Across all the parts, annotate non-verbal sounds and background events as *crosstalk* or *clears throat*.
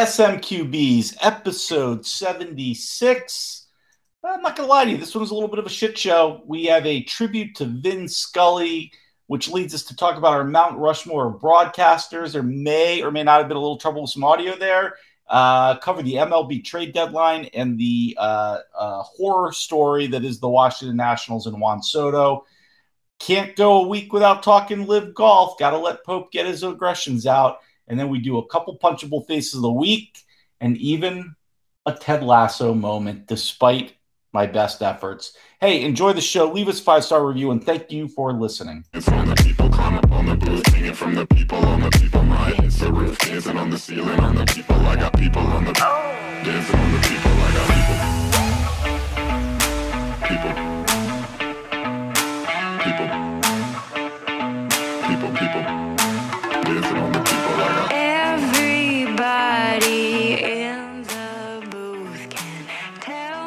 SMQB's episode 76. I'm not going to lie to you, this one was a little bit of a shit show. We have a tribute to Vin Scully, which leads us to talk about our Mount Rushmore broadcasters. There may or may not have been a little trouble with some audio there. Uh, cover the MLB trade deadline and the uh, uh, horror story that is the Washington Nationals and Juan Soto. Can't go a week without talking LIV golf. Got to let Pope get his aggressions out. And then we do a couple punchable faces of the week and even a Ted Lasso moment, despite my best efforts. Hey, enjoy the show. Leave us five star review and thank you for listening. It's on the people, climb up on the booth, hanging from the people on the people. My hits the roof, dancing on the ceiling on the people. I got people on the dancing on the people. I got people. People.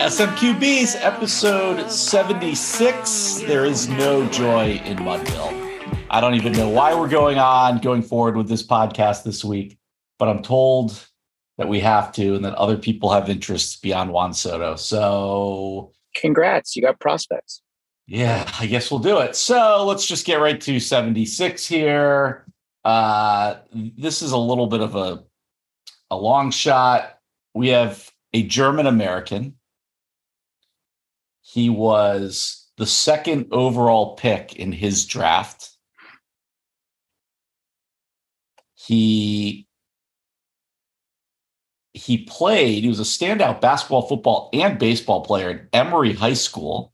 SMQB's episode 76. There is no joy in Mudville. I don't even know why we're going on, going forward with this podcast this week, but I'm told that we have to and that other people have interests beyond Juan Soto. So, Congrats, you got prospects. yeah, I guess we'll do it. So, let's just get right to 76 here. Uh, this is a little bit of a, a long shot. We have a German American. He was the second overall pick in his draft. He he played, he was a standout basketball, football, and baseball player at Emery High School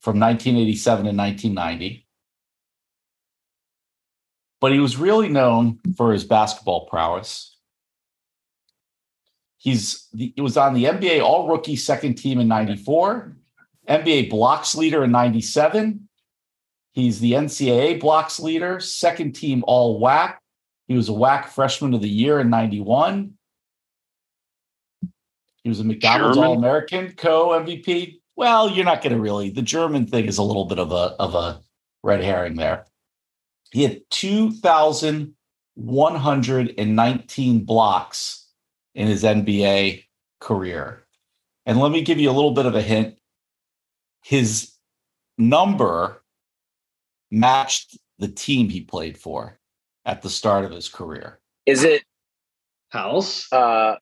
from 1987 to 1990. But he was really known for his basketball prowess. He's he was on the NBA All Rookie Second Team in '94, NBA Blocks Leader in '97. He's the NCAA Blocks Leader, Second Team All WAC. He was a WAC Freshman of the Year in '91. He was a McDonald's All American co MVP. Well, you're not going to really. The German thing is a little bit of a of a red herring there. He had 2,119 blocks in his NBA career. And let me give you a little bit of a hint. His number matched the team he played for at the start of his career. Is it House. uh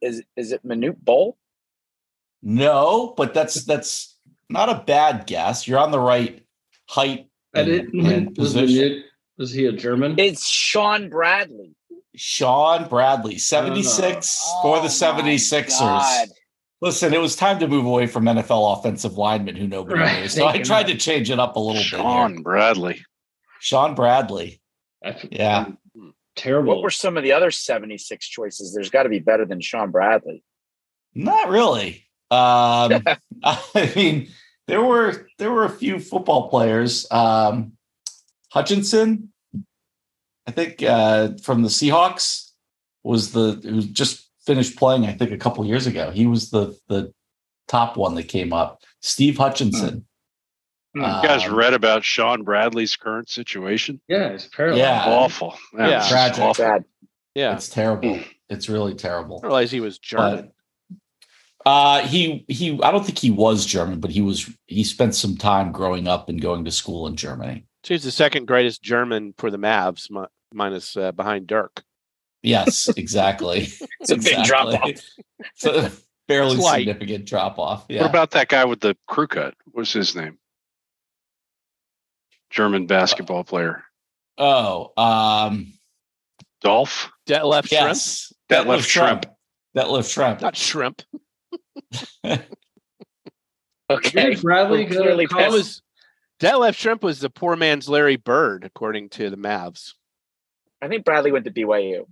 is is it Manute Bol? No, but that's that's not a bad guess. You're on the right height and, didn't. and position. it, was he a German? It's Shawn Bradley. Shawn Bradley, 76 for the Oh, 76ers. My God. Listen, it was time to move away from NFL offensive linemen who nobody Right, knew. So I tried to change it up a little bit. Shawn Bradley. Shawn Bradley. I- Yeah. Terrible. What were some of the other 76 choices? There's got to be better than Shawn Bradley. Not really. Um, *laughs* *laughs* I mean, there were there were a few football players. Um, Hutchinson, I think, uh, from the Seahawks, was the who just finished playing. I think a couple years ago. He was the the top one that came up. Steve Hutchinson. You guys Um, read about Shawn Bradley's current situation? yeah, it's paralyzed. Yeah. awful. Yeah. That's Tragic. awful. Bad. Yeah. It's terrible. It's really terrible. I realized he was German. But uh, he he I don't think he was German, but he was he spent some time growing up and going to school in Germany. So he's the second greatest German for the Mavs, minus uh, behind Dirk. Yes, exactly. *laughs* It's a big drop off. It's a fairly Slight. significant drop off. Yeah. What about that guy with the crew cut? What's his name? German basketball player. oh, um Dolph? Detlef Schrempf, yes. Detlef Schrempf. Detlef Schrempf. not Shrimp. *laughs* Okay. Did Bradley We're clearly to That college? was Detlef Schrempf was the poor man's Larry Bird, according to the Mavs. I think Bradley went to BYU.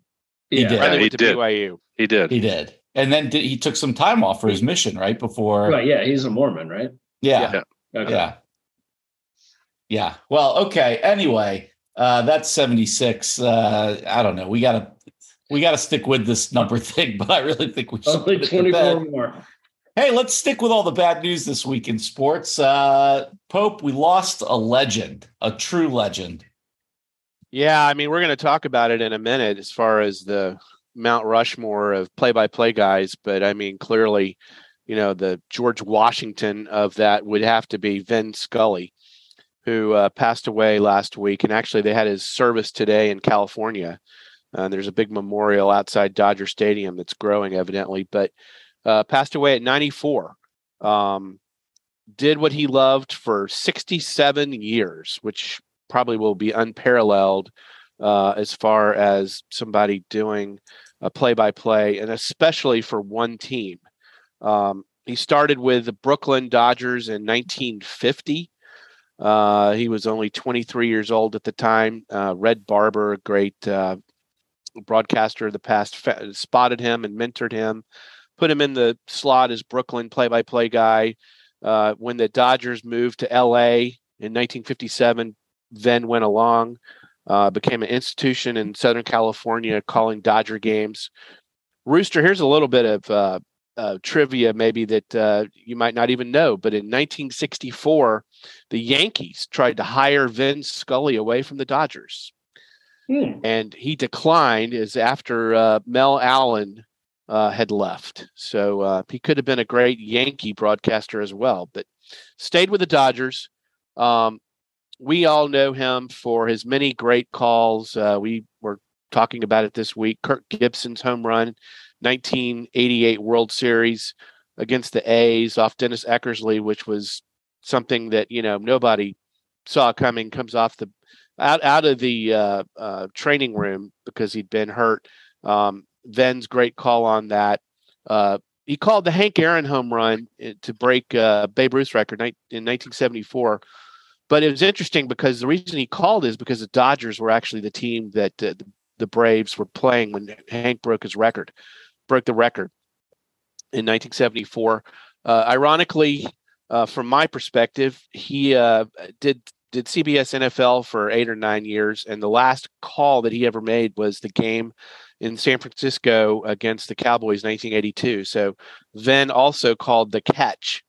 He did. Bradley he went to did. BYU. He did. He did. And then did, he took some time off for his mission, right? Before Right, yeah, he's a Mormon, right? yeah. Okay. Yeah. Yeah. Well, okay. Anyway, uh that's 76. Uh I don't know. We gotta we gotta stick with this number *laughs* thing, but I really think we should Only put it to bed. 24 more. Hey, let's stick with all the bad news this week in sports. Uh Pope, we lost a legend, a true legend. Yeah, I mean, we're going to talk about it in a minute as far as the Mount Rushmore of play-by-play guys, but I mean, clearly, you know, the George Washington of that would have to be Vin Scully, who uh, passed away last week, and actually they had his service today in California. Uh, there's a big memorial outside Dodger Stadium that's growing, evidently, but uh, passed away at 94. Um, did what he loved for 67 years, which probably will be unparalleled uh, as far as somebody doing a play by play, and especially for one team. Um, he started with the Brooklyn Dodgers in 1950. Uh, he was only 23 years old at the time. Uh, Red Barber, a great uh, broadcaster of the past, fa- spotted him and mentored him, put him in the slot as Brooklyn play by play guy. Uh, when the Dodgers moved to LA in 1957, then went along, uh, became an institution in Southern California calling Dodger games. Rooster, here's a little bit of uh, uh, trivia, maybe that uh, you might not even know. But in 1964, the Yankees tried to hire Vin Scully away from the Dodgers, Hmm. and he declined. As after uh, Mel Allen uh, had left, so uh, he could have been a great Yankee broadcaster as well, but stayed with the Dodgers. Um, we all know him for his many great calls. Uh, we were talking about it this week. Kirk Gibson's home run, 1988 World Series against the A's off Dennis Eckersley, which was something that you know nobody saw coming. Comes off the out out of the uh, uh, training room because he'd been hurt. Um, Vin's great call on that. Uh, he called the Hank Aaron home run uh, to break uh, Babe Ruth's record in 1974. But it was interesting because the reason he called is because the Dodgers were actually the team that uh, the, the Braves were playing when Hank broke his record, broke the record in 1974. Uh, ironically, uh, from my perspective, he uh, did did CBS NFL for eight or nine years, and the last call that he ever made was the game in San Francisco against the Cowboys, 1982. So then also called the catch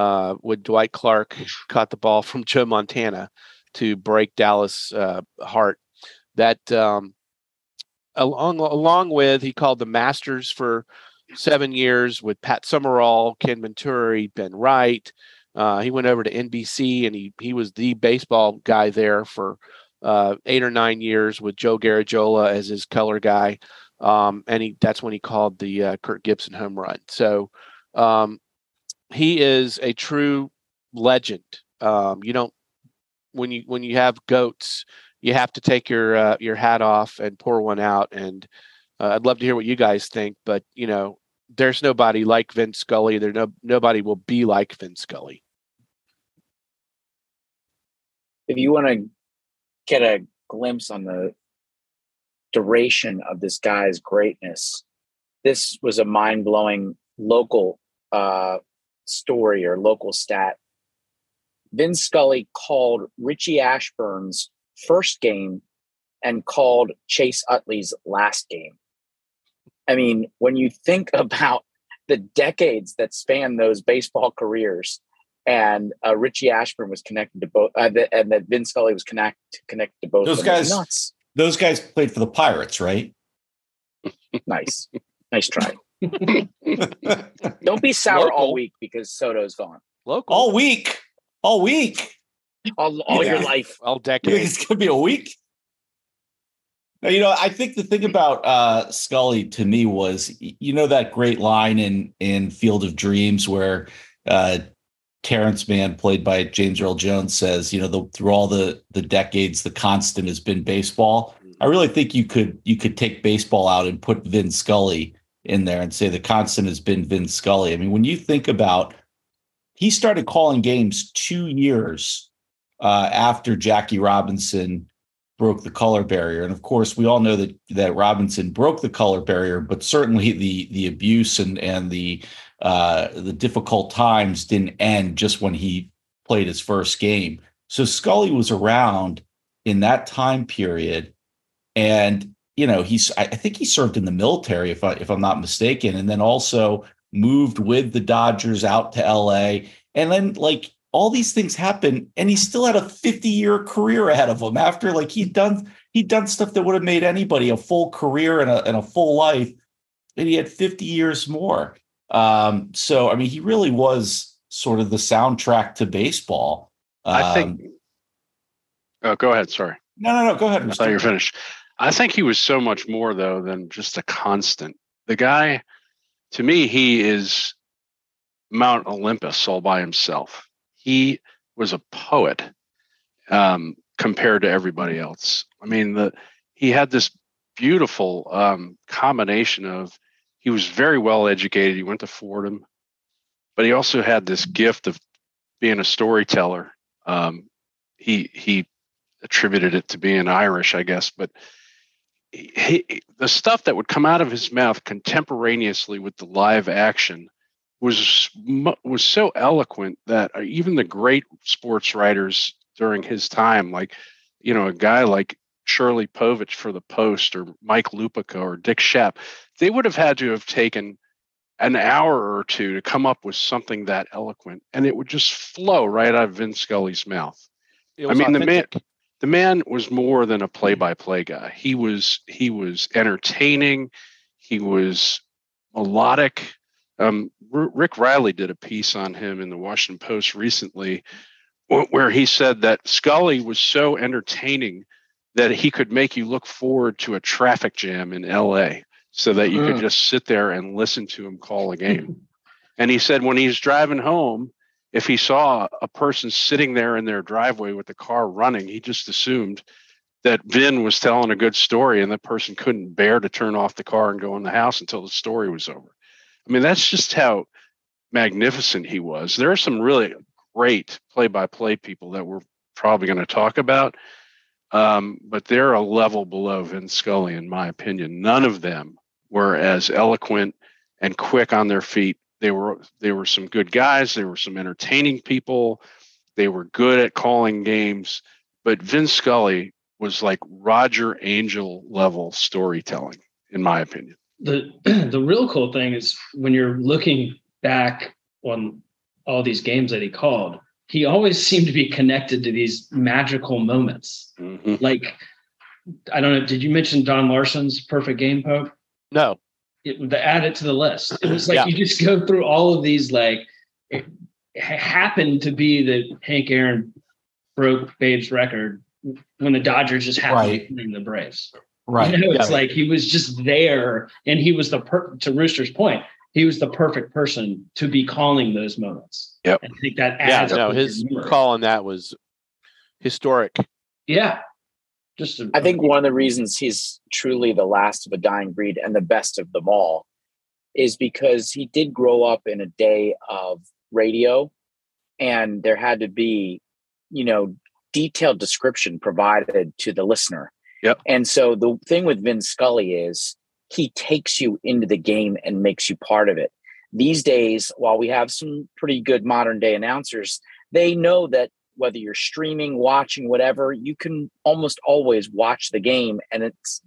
uh, when Dwight Clark caught the ball from Joe Montana to break Dallas' uh, heart. That um, along along with he called the Masters for seven years with Pat Summerall, Ken Venturi, Ben Wright. Uh, he went over to NBC and he he was the baseball guy there for uh, eight or nine years with Joe Garagiola as his color guy. Um, and he that's when he called the uh, Kirk Gibson home run. So um, he is a true legend. Um, you don't when you when you have goats, you have to take your uh, your hat off and pour one out. And uh, I'd love to hear what you guys think, but you know, there's nobody like Vin Scully. There no nobody will be like Vin Scully. if you want to get a glimpse on the duration of this guy's greatness, this was a mind blowing local uh, story or local stat. Vin Scully called Richie Ashburn's first game and called Chase Utley's last game. I mean, when you think *laughs* about the decades that span those baseball careers, and uh, Richie Ashburn was connected to both, uh, the, and that Vin Scully was connect, connected to both. Those guys- nuts. Those guys played for the Pirates, right? Nice, nice try. Don't be sour all week because Soto's gone. Local All week. All week. All, all your life. all *laughs* You think decades. it's gonna be a week? Now, you know, I think the thing about uh, Scully to me was, you know, that great line in in Field of Dreams where uh, Terrence Mann, played by James Earl Jones, says, you know, the, through all the the decades, the constant has been baseball. I really think you could you could take baseball out and put Vin Scully in there and say the constant has been Vin Scully. I mean, when you think about, he started calling games two years uh, after Jackie Robinson broke the color barrier, and of course, we all know that that Robinson broke the color barrier, but certainly the the abuse and and the uh, the difficult times didn't end just when he played his first game. So Scully was around in that time period, and you know he's I think he served in the military if I if I'm not mistaken, and then also moved with the Dodgers out to L.A. and then like all these things happen, and he still had a 50 year career ahead of him after like he'd done he'd done stuff that would have made anybody a full career and a, and a full life, and he had 50 years more. Um, so, I mean, he really was sort of the soundtrack to baseball. I think. Um, Oh, go ahead. Sorry. no, no, no. Go ahead. I thought you were finished. I think he was so much more though than just a constant. The guy, to me, he is Mount Olympus all by himself. He was a poet um, compared to everybody else. I mean, the he had this beautiful um, combination of he was very well educated. He went to Fordham, but he also had this gift of being a storyteller. Um, he he attributed it to being Irish, I guess, but he, he, the stuff that would come out of his mouth contemporaneously with the live action was was so eloquent that uh, even the great sports writers during his time, like you know a guy like Shirley Povich for the Post or Mike Lupica or Dick Schaap, they would have had to have taken an hour or two to come up with something that eloquent, and it would just flow right out of Vin Scully's mouth I mean, the man, authentic. The man was more than a play-by-play guy. He was he was entertaining. He was melodic. Um, R- Rick Reilly did a piece on him in the Washington Post recently, where he said that Scully was so entertaining that he could make you look forward to a traffic jam in L.A. so that you could Mm. just sit there and listen to him call a game. *laughs* and he said when he's driving home, if he saw a person sitting there in their driveway with the car running, he just assumed that Vin was telling a good story and the person couldn't bear to turn off the car and go in the house until the story was over. I mean, that's just how magnificent he was. There are some really great play by play people that we're probably going to talk about, um, but they're a level below Vin Scully, in my opinion. None of them were as eloquent and quick on their feet they were they were some good guys they were some entertaining people they were good at calling games but vin scully was like roger angell level storytelling in my opinion the *clears throat* the real cool thing is when you're looking back on all these games that he called, he always *laughs* seemed to be connected to these magical moments. Mhm. Like, I don't know, did you mention Don Larsen's perfect game Pope? No, It, the, add it to the list. It was like Yeah. you just go through all of these. Like, it, happened to be that Hank Aaron broke Babe's record when the Dodgers just happened Right. to be playing the Braves. Right. You know, it's Yeah. like he was just there, and he was the per- to Rooster's point. He was the perfect person to be calling those moments. Yep. And I think that yeah, no, his call on that was historic. Yeah. Just. A, I think one of the reasons he's truly the last of a dying breed and the best of them all is because he did grow up in a day of radio and there had to be, you know, detailed description provided to the listener. Yep. And so the thing with Vin Scully is he takes you into the game and makes you part of it. These days, while we have some pretty good modern day announcers, they know that whether you're streaming, watching, whatever, you can almost always watch the game, and it's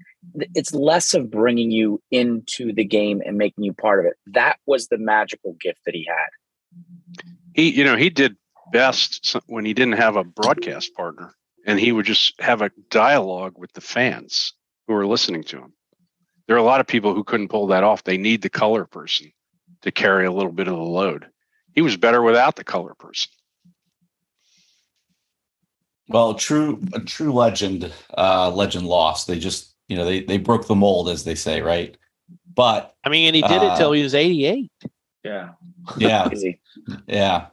it's less of bringing you into the game and making you part of it. That was the magical gift that he had. he you know he did best when he didn't have a broadcast partner and he would just have a dialogue with the fans who were listening to him there are a lot of people who couldn't pull that off they need the color person to carry a little bit of the load he was better without the color person Well, true, a true legend, uh, legend lost. They just, you know, they they broke the mold, as they say, right? But I mean, and he did it Uh, till he was 88. Yeah. yeah, *laughs* Easy. yeah.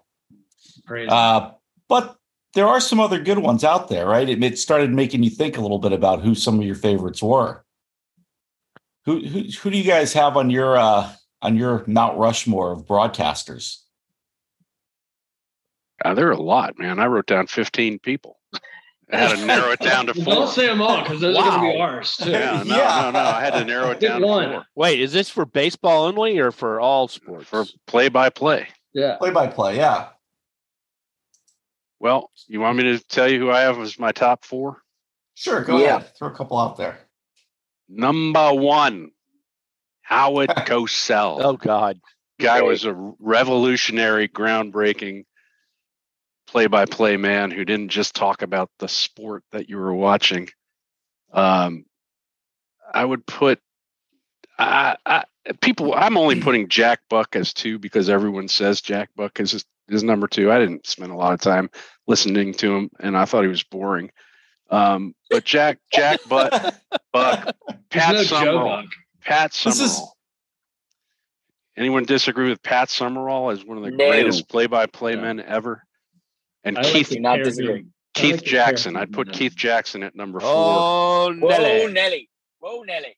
Crazy. Uh, but there are some other good ones out there, right? It, it started making you think a little bit about who some of your favorites were. Who who, who do you guys have on your uh, on your Mount Rushmore of broadcasters? Uh, there are a lot man i wrote down 15 people i had to *laughs* narrow it down to four Don't say them all because those are going to be ours too. yeah, no, Yeah. no, no. I had to narrow it Pick down to four Wait, is this for baseball only or for all sports? for play by play. Yeah. Play by play, yeah. Well, you want me to tell you who I have as my top four? Sure, go Yeah. ahead. Throw a couple out there. Number one, Howard *laughs* Cosell. oh God, guy Great. was a revolutionary, groundbreaking play-by-play man who didn't just talk about the sport that you were watching. Um, I would put I, I, people. I'm only *clears throat* putting Jack Buck as two because everyone says Jack Buck is his, is number two. I didn't spend a lot of time listening to him, and I thought he was boring. Um, but Jack Jack Buck Buck *laughs* Pat There's no Summerall Buck. Pat This is- Summerall. Anyone disagree with Pat Summerall as one of the No. greatest play-by-play No. men ever? And I Keith to Do not disagree. Keith like Jackson. I'd put Keith Jackson at number four. Oh, Whoa, Nelly. Nelly. Whoa, Nelly.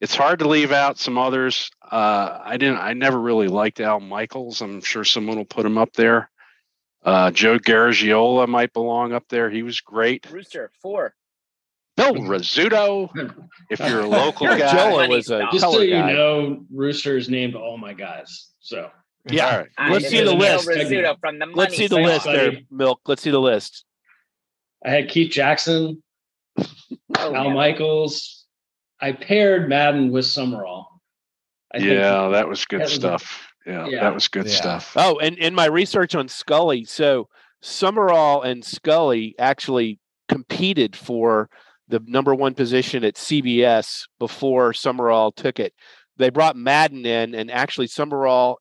It's hard to leave out some others. Uh, I didn't. I never really liked Al Michaels. I'm sure someone will put him up there. Uh, Joe Garagiola might belong up there. He was great. Rooster, four. Phil Rizzuto, if you're a local *laughs* guy. Jola was a Just Just so color you guy. know, Rooster's named all my guys. So Yeah. All right. I Let's see the list. From the Let's see the zone. list there. Milk. Let's see the list. I had Keith Jackson, Oh, Al yeah. Michaels. I paired Madden with Summerall. I think yeah, that was good that was stuff. Yeah, yeah. that was good Yeah. stuff. Oh, and in my research on Scully, so Summerall and Scully actually competed for the number one position at CBS before Summerall took it. They brought Madden in, and actually Summerall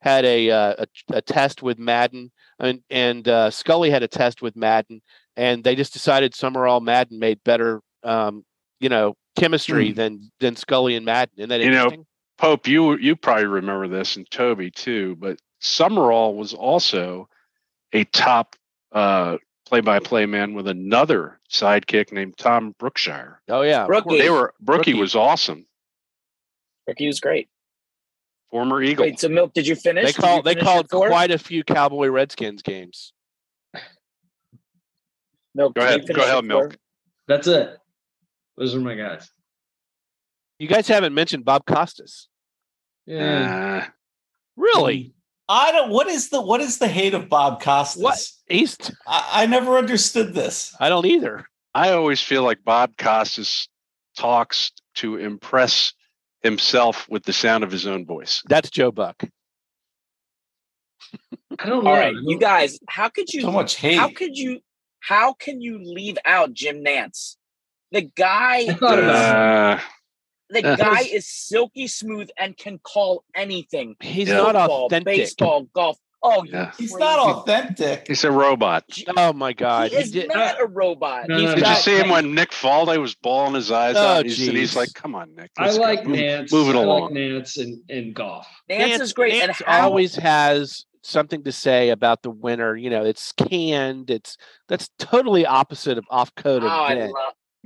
had a uh, a, a test with Madden, and and uh, Scully had a test with Madden, and they just decided Summerall Madden made better, um, you know, chemistry than than Scully and Madden. Isn't that You know, interesting? Pope, you you probably remember this, and Toby too. But Summerall was also a top uh, play-by-play man with another sidekick named Tom Brookshier. oh yeah, of Rookie. course. They were Brookie Rookie. was awesome, Ricky was great. Former Eagle. Wait, so Milk, did you finish? They Did call they finish called quite a few Cowboy Redskins games. Milk, Go ahead. Go ahead, Milk. that's it. Those are my guys. You guys haven't mentioned Bob Costas. Yeah. Uh, Really? I don't. What is the what is the hate of Bob Costas? What? He's I, I never understood this. I don't either. I always feel like Bob Costas talks to impress himself with the sound of his own voice. That's Joe Buck. I don't know. All right, you guys, how could you So much hate. how could you how can you leave out Jim Nantz? The guy I Uh, the Uh, guy is silky smooth and can call anything. He's Yeah. not Football, authentic. baseball, golf. Oh, Yeah. He's crazy. not authentic. he's a robot. Oh my God! He He is did- not a robot. No, He's no, Did no. you got- see him when Nick Faldo was bawling his eyes Oh, out? He's, and he's like, "Come on, Nick." I let's go. like Move- Nantz. Move it I along. like Nantz and, and golf. Nantz, is great. and Nantz how always has something to say about the winner. You know, it's canned. It's that's totally opposite of off code oh, of I love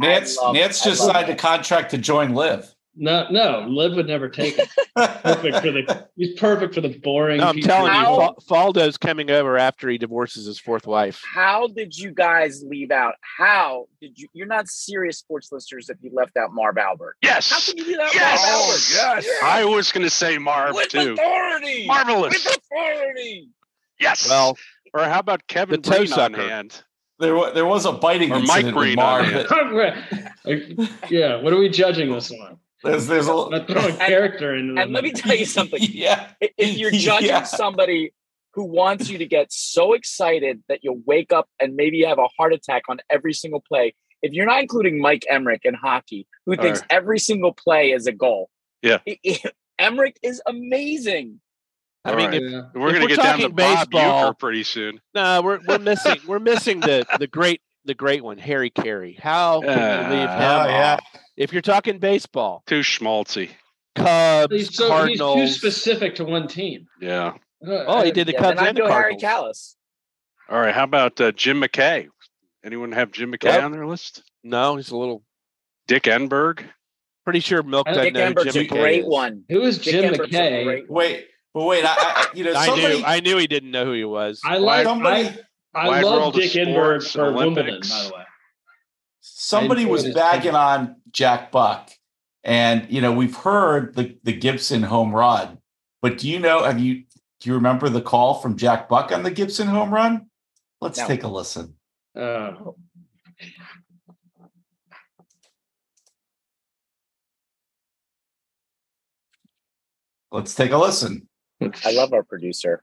Nantz I love- Nantz just love signed a contract to join LIV. No, no, Liv would never take it. Perfect for the. *laughs* He's perfect for the boring. No, I'm people. telling you, How- Faldo's coming over after he divorces his fourth wife. How did you guys leave out? How did you? You're not serious sports listeners if you left out Marv Albert. Yes. How can you leave out Yes! Marv Oh, Albert? yes. I was going to say Marv with too. authority. Marvelous. With authority. Yes. Well, or how about Kevin The toe Green on sucker. hand? There, wa- there was a biting Or Mike incident with Green Marv. *laughs* *laughs* yeah, what are we judging this on? There's, there's a, I'm throwing character in, And let me tell you something. *laughs* yeah. If- If you're *laughs* judging Yeah. somebody who wants you to get so excited that you'll wake up and maybe have a heart attack on every single play, if you're not including Mike Emrick in hockey, who thinks Alright. every single play is a goal, Yeah. I- I- Emrick is amazing. I All mean, right. if, Yeah. We're going to get down to talking Bob baseball- Uecker pretty soon. no, we're we're missing we're missing the the great the great one, Harry Caray. How can you leave him Ah, Oh, yeah. off? If you're talking baseball, Too schmaltzy. Cubs, He's, so, he's Cardinals. too specific to one team. Yeah. Uh, Oh, he did the Yeah, Cubs then and the go Harry Cardinals. Callis. All right. How about uh, Jim McKay? Anyone have Jim McKay Yep. on their list? No, he's a little. Dick Enberg. Pretty sure Milk I doesn't know who Jim a McKay great is. one. Who is Dick Jim Enberg's McKay? Wait, but wait, I, I you know, I knew I knew he didn't know who he was. I like. somebody, I, I Wide love Dick Enberg Sports, for Wimbledon, by the way. somebody was his bagging take. on Jack Buck, and you know we've heard the the Gibson home run, but do you know? Have you do you remember the call from Jack Buck on the Gibson home run? Let's No. take a listen. Uh, Let's take a listen. I love our producer.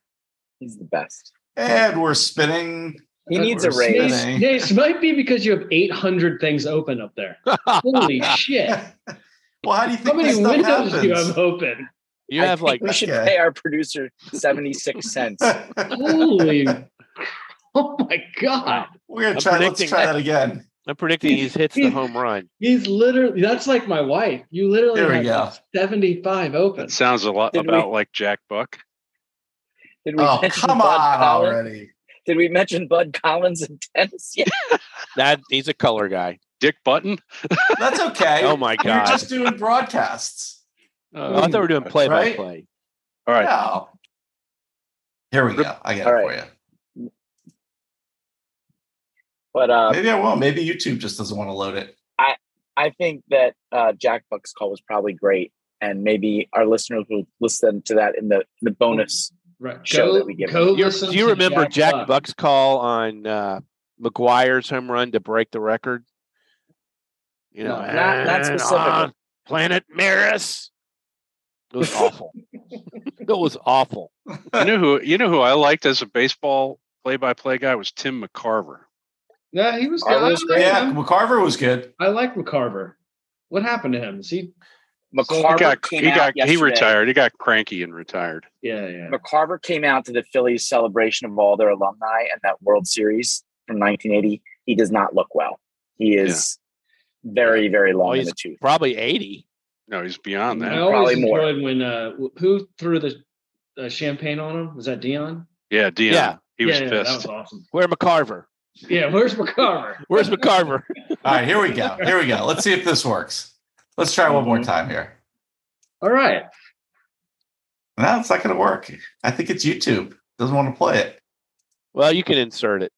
He's the best. And we're spinning He needs a We're raise. spinning. This might be because you have 800 things open up there. Holy *laughs* shit. Well, how do you think How many this stuff windows do you happens? have open? You I have think like we should Okay. pay our producer 76 cents. Holy. *laughs* Oh my God. We're gonna I'm try. Let's try that again. I'm predicting he hits the home run. He's literally, that's like my wife. You literally There we have go. 75 open. That sounds a lot Did we- about like Jack Buck. Did we Oh, mention come Bud on Collins? already. Did we mention Bud Collins in tennis *laughs* yet? That he's a color guy. Dick Button. That's okay. *laughs* Oh my god. You're just doing broadcasts. Uh, I thought we were doing play-by-play. all right. Yeah. Here we go. I got All it right. for you. But uh, Maybe I will. Maybe YouTube just doesn't want to load it. I I think that uh, Jack Buck's call was probably great, and maybe our listeners will listen to that in the the bonus. Right. Show Go, that we give go do you remember Jack, Buck. Buck's call on uh, McGwire's home run to break the record? You know, No, not- not "And specifically." on Planet Maris. It was awful. *laughs* it was awful. You know who? You know who I liked as a baseball play-by-play guy was Tim McCarver. Yeah, he was good. Was great. Yeah. McCarver was good. I like McCarver. What happened to him? Is he? McCarver He got came he out got he retired. He got cranky and retired. Yeah, yeah. McCarver came out to the Phillies celebration of all their alumni and that World Series from 1980. He does not look well. He is very, very long Oh, in the tooth. Probably 80. No, he's beyond I that. always Probably more. enjoyed when uh, who threw the uh, champagne on him? Was that Deion? Yeah, Deion. Yeah. He was yeah, yeah, that pissed. was awesome. Where McCarver? Yeah, where's McCarver? Where's McCarver? *laughs* All right, here we go. Here we go. Let's see if this works. Let's try one more Mhm. time here. All right. No, it's not going to work. I think it's YouTube. Doesn't want to play it. Well, you can insert it.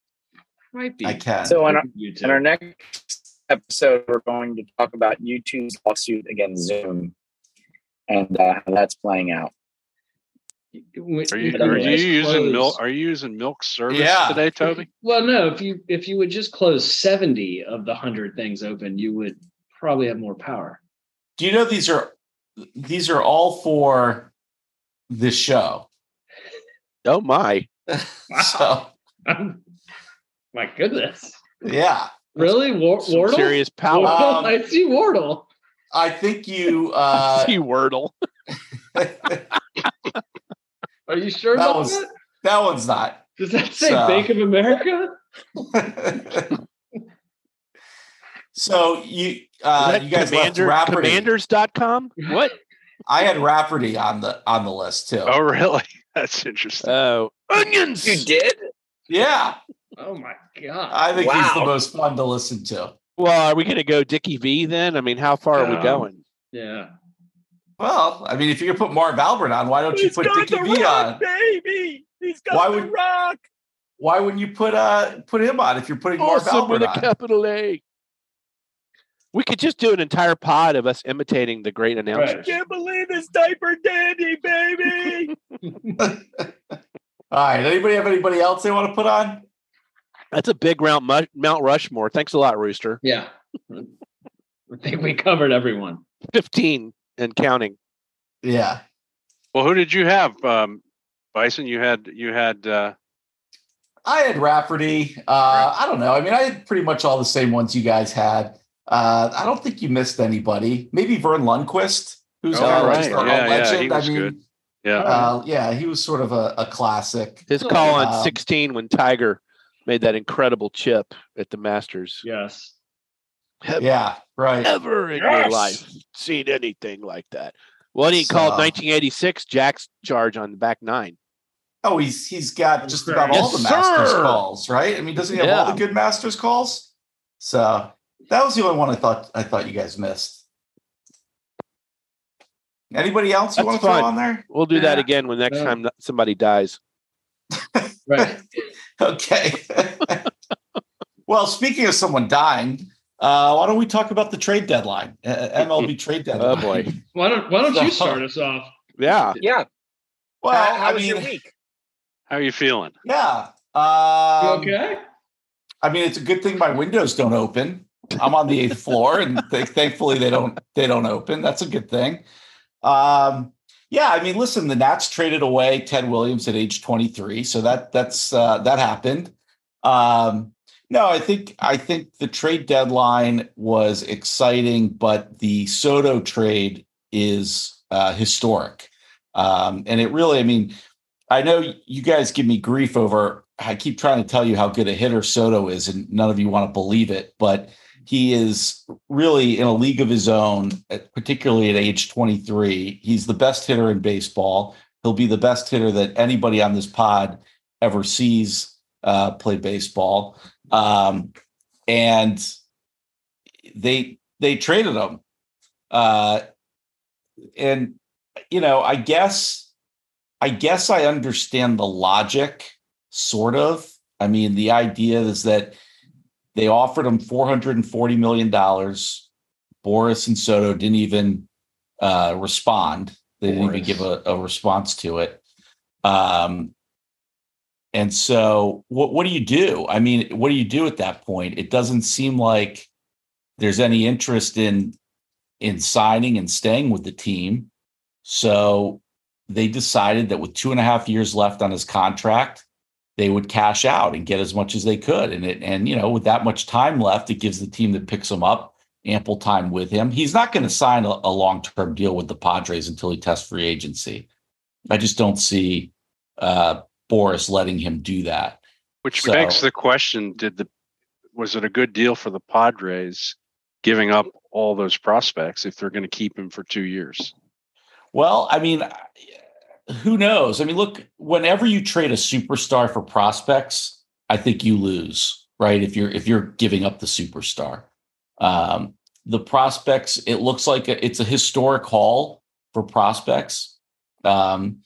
Might be. I can. So on our, YouTube. in our next episode, we're going to talk about YouTube's lawsuit against Zoom and uh, how that's playing out. Are you, are you using milk? Are you using milk service Yeah. today, Toby? Well, no. If you if you would just close seventy of the hundred things open, you would probably have more power. Do you know these are these are all for this show? Oh my. *laughs* So *laughs* My goodness. yeah, Really, War- Some Wardle? serious power. Wardle? Um, I see Wardle. I think you. *laughs* Uh, See Wordle. Are you sure that about was- that? that one's not. Does that say so- Bank of America? So you uh, you guys Commander, left Raftery. commanders.com? What? I had Raftery on the on the list too. Oh, really? *laughs* That's interesting. Oh, onions. You did? Yeah, Oh my god! I think he's the most fun to listen to. Well, are we going to go Dickie V then? I mean, how far are we Um, going? yeah. Well, I mean, if you're gonna put Marv Albert on, why don't you put Dickie V on? baby. He's got Why the would- rock. Why wouldn't you put uh put him on if you're putting Marv Awesome with a on? capital A. We could just do an entire pod of us imitating the great announcers. I can't believe this diaper dandy, baby. *laughs* All right. Anybody have anybody else they want to put on? That's a big round mu- Mount Rushmore. Thanks a lot, Rooster. Yeah. I think we covered everyone. 15 and counting. Yeah. Well, who did you have, um, Bison? You had you had uh, I had Raftery. Uh, I don't know. I mean, I had pretty much all the same ones you guys had. Uh, I don't think you missed anybody. Maybe Verne Lundquist, who's Oh, kind of right. just our Yeah, own yeah, legend. he was I mean, good. yeah. Uh, yeah, he was sort of a, a classic. His call on Um, 16 when Tiger made that incredible chip at the Masters. Yes. Have Yeah, right. ever in your life seen anything like that? What he called 1986 Jack's charge on the back nine. Oh, he's he's got just about Yes, all the Masters sir. calls, right? I mean, doesn't he have all the good Masters calls? So that was the only one I thought I thought you guys missed. Anybody else you That's want to throw on there? We'll do that again when next Yeah. time somebody dies. *laughs* Right. Okay. *laughs* well, speaking of someone dying, uh, why don't we talk about the trade deadline, uh, *laughs* MLB trade deadline? Oh boy. Why don't Why don't you start us off? Yeah. Yeah. Well, how how I was mean, your week? How are you feeling? yeah. You Um, okay? I mean, it's a good thing my windows don't open. I'm on the eighth floor, and *laughs* th- thankfully they don't they don't open. That's a good thing. Um, yeah, I mean, listen, the Nats traded away Ted Williams at age 23, so that that's uh, that happened. Um, no, I think I think the trade deadline was exciting, but the Soto trade is uh, historic, um, and it really. I mean, I know you guys give me grief over. I keep trying to tell you how good a hitter Soto is, and none of you want to believe it, but he is really in a league of his own, particularly at age 23. He's the best hitter in baseball. He'll be the best hitter that anybody on this pod ever sees uh, play baseball. Um, and they they traded him. Uh, and you know, I guess I guess I understand the logic, sort of. I mean, the idea is that they offered him $440 million. Boras and Soto didn't even uh, respond. They didn't even give a, a response to it. Um, and so, what what do you do? I mean, what do you do at that point? It doesn't seem like there's any interest in in signing and staying with the team. So they decided that with two and a half years left on his contract, they would cash out and get as much as they could. And it and you know, with that much time left, it gives the team that picks him up ample time with him. He's not going to sign a, a long term deal with the Padres until he tests free agency. I just don't see uh, Boras letting him do that. Which So- begs the question: Did the was it a good deal for the Padres giving up all those prospects if they're going to keep him for two years? Well, I mean, who knows? I mean, look, whenever you trade a superstar for prospects, I think you lose, right? If you're if you're giving up the superstar, um, the prospects, it looks like a, it's a historic haul for prospects, um,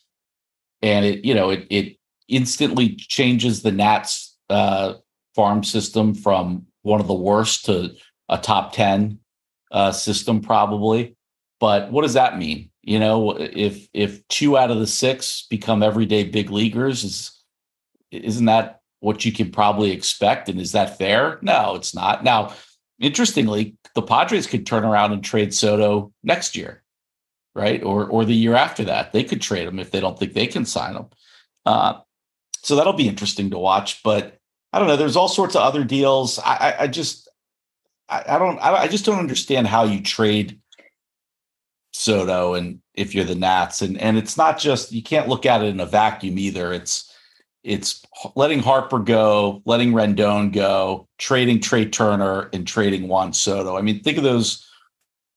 and it you know it it instantly changes the Nats uh, farm system from one of the worst to a top ten uh, system, probably. But what does that mean? You know, if if two out of the six become everyday big leaguers, is isn't that what you can probably expect? And is that fair? No, it's not. Now, interestingly, the Padres could turn around and trade Soto next year, right? Or or the year after that. They could trade him if they don't think they can sign him. Uh, so that'll be interesting to watch. But I don't know. There's all sorts of other deals. I, I, I just I, I don't I, I just don't understand how you trade Soto and if you're the Nats and and it's not just you can't look at it in a vacuum either. It's it's letting Harper go, letting Rendon go, trading Trey Turner and trading Juan Soto. I mean, think of those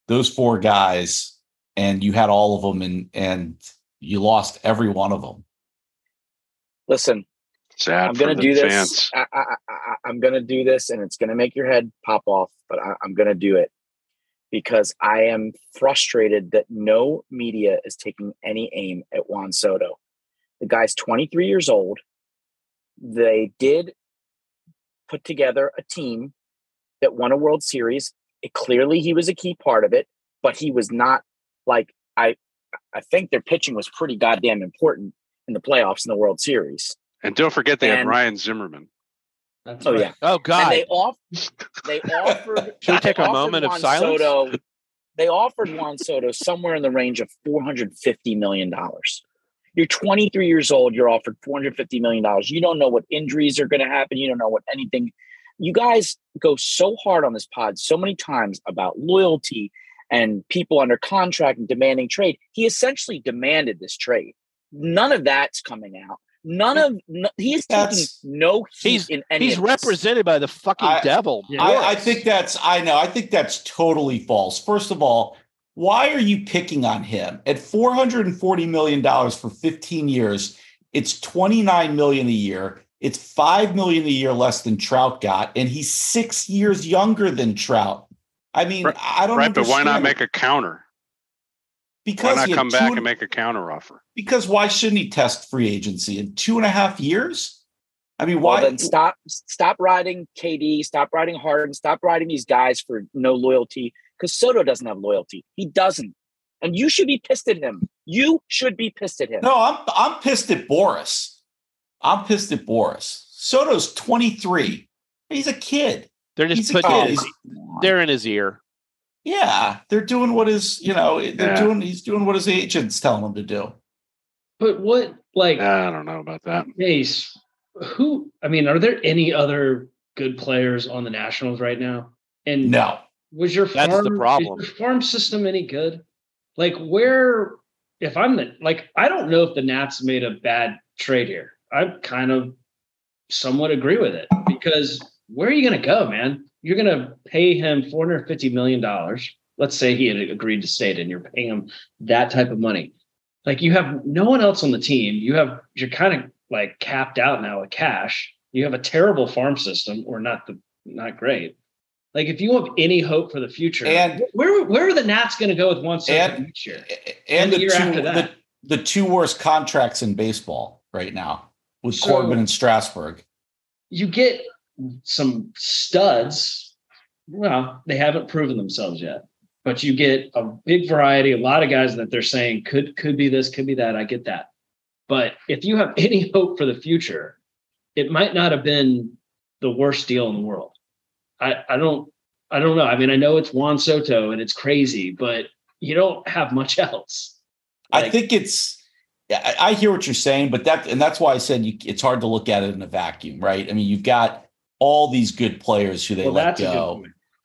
those four guys and you had all of them and and you lost every one of them. Listen, Sad I'm gonna the do this. fans. I, I, I, I'm gonna do this, and it's gonna make your head pop off. But I, I'm gonna do it because I am frustrated that no media is taking any aim at Juan Soto. The guy's 23 years old. They did put together a team that won a World Series. It, clearly, he was a key part of it, but he was not like I. I think their pitching was pretty goddamn important in the playoffs in the World Series. And don't forget they had Ryan Zimmerman. That's Oh right. yeah. Oh and God! they off they offered *laughs* Should we take a offered moment of Juan silence? Soto, they offered Juan Soto somewhere in the range of 450 million dollars. You're 23 years old, you're offered 450 million dollars. You don't know what injuries are going to happen, you don't know what anything. You guys go so hard on this pod so many times about loyalty and people under contract and demanding trade. He essentially demanded this trade. None of that's coming out. None of no, he's taking no heat He's in any he's of this. represented by the fucking I- devil. Yeah. I, I think that's I know. I think that's totally false. First of all, why are you picking on him at four hundred and forty million dollars for fifteen years? It's twenty nine million a year. It's five million a year less than Trout got, and he's six years younger than Trout. I mean, Right- I don't Right, but why not make a counter? Why because not he come back and- and make a counter offer? because why shouldn't he test free agency in two and a half years? I mean, Well, why? then stop stop riding KD, stop riding Harden, stop riding these guys for no loyalty because Soto doesn't have loyalty. He doesn't. And you should be pissed at him. You should be pissed at him. No, I'm I'm pissed at Boras. I'm pissed at Boras. Soto's 23. He's a kid. They're just He's putting kid. it in He's- they're in his ear. Yeah, they're doing what is you know, they're Yeah. doing he's doing what his agent's telling him to do. But what, like, I don't know about that. Chase, who? I mean, are there any other good players on the Nationals right now? And No. was your That's farm, the problem. your farm system any good? Like where? If I'm the like, I don't know if the Nats made a bad trade here. I kind of somewhat agree with it because where are you going to go, man? You're going to pay him 450 million dollars. Let's say he had agreed to stay, and you're paying him that type of money. Like you have no one else on the team. You have you're kind of like capped out now with cash. You have a terrible farm system, or not the not great. Like if you have any hope for the future, And- where where are the Nats going to go with Juan Soto And- next year? And And the the, year two, after the, that. the two worst contracts in baseball right now with So- Corbin and Strasburg. You get some studs. Well, they haven't proven themselves yet, but you get a big variety, a lot of guys that they're saying could could be this, could be that. I get that, but if you have *laughs* any hope for the future, it might not have been the worst deal in the world. I I don't I don't know. I mean, I know it's Juan Soto and it's crazy, but you don't have much *laughs* else. I think it's. I, I hear what you're saying, but that and that's why I said you, it's hard to look at it in a vacuum, right? I mean, you've got all these good players who they Well, let that's a good go,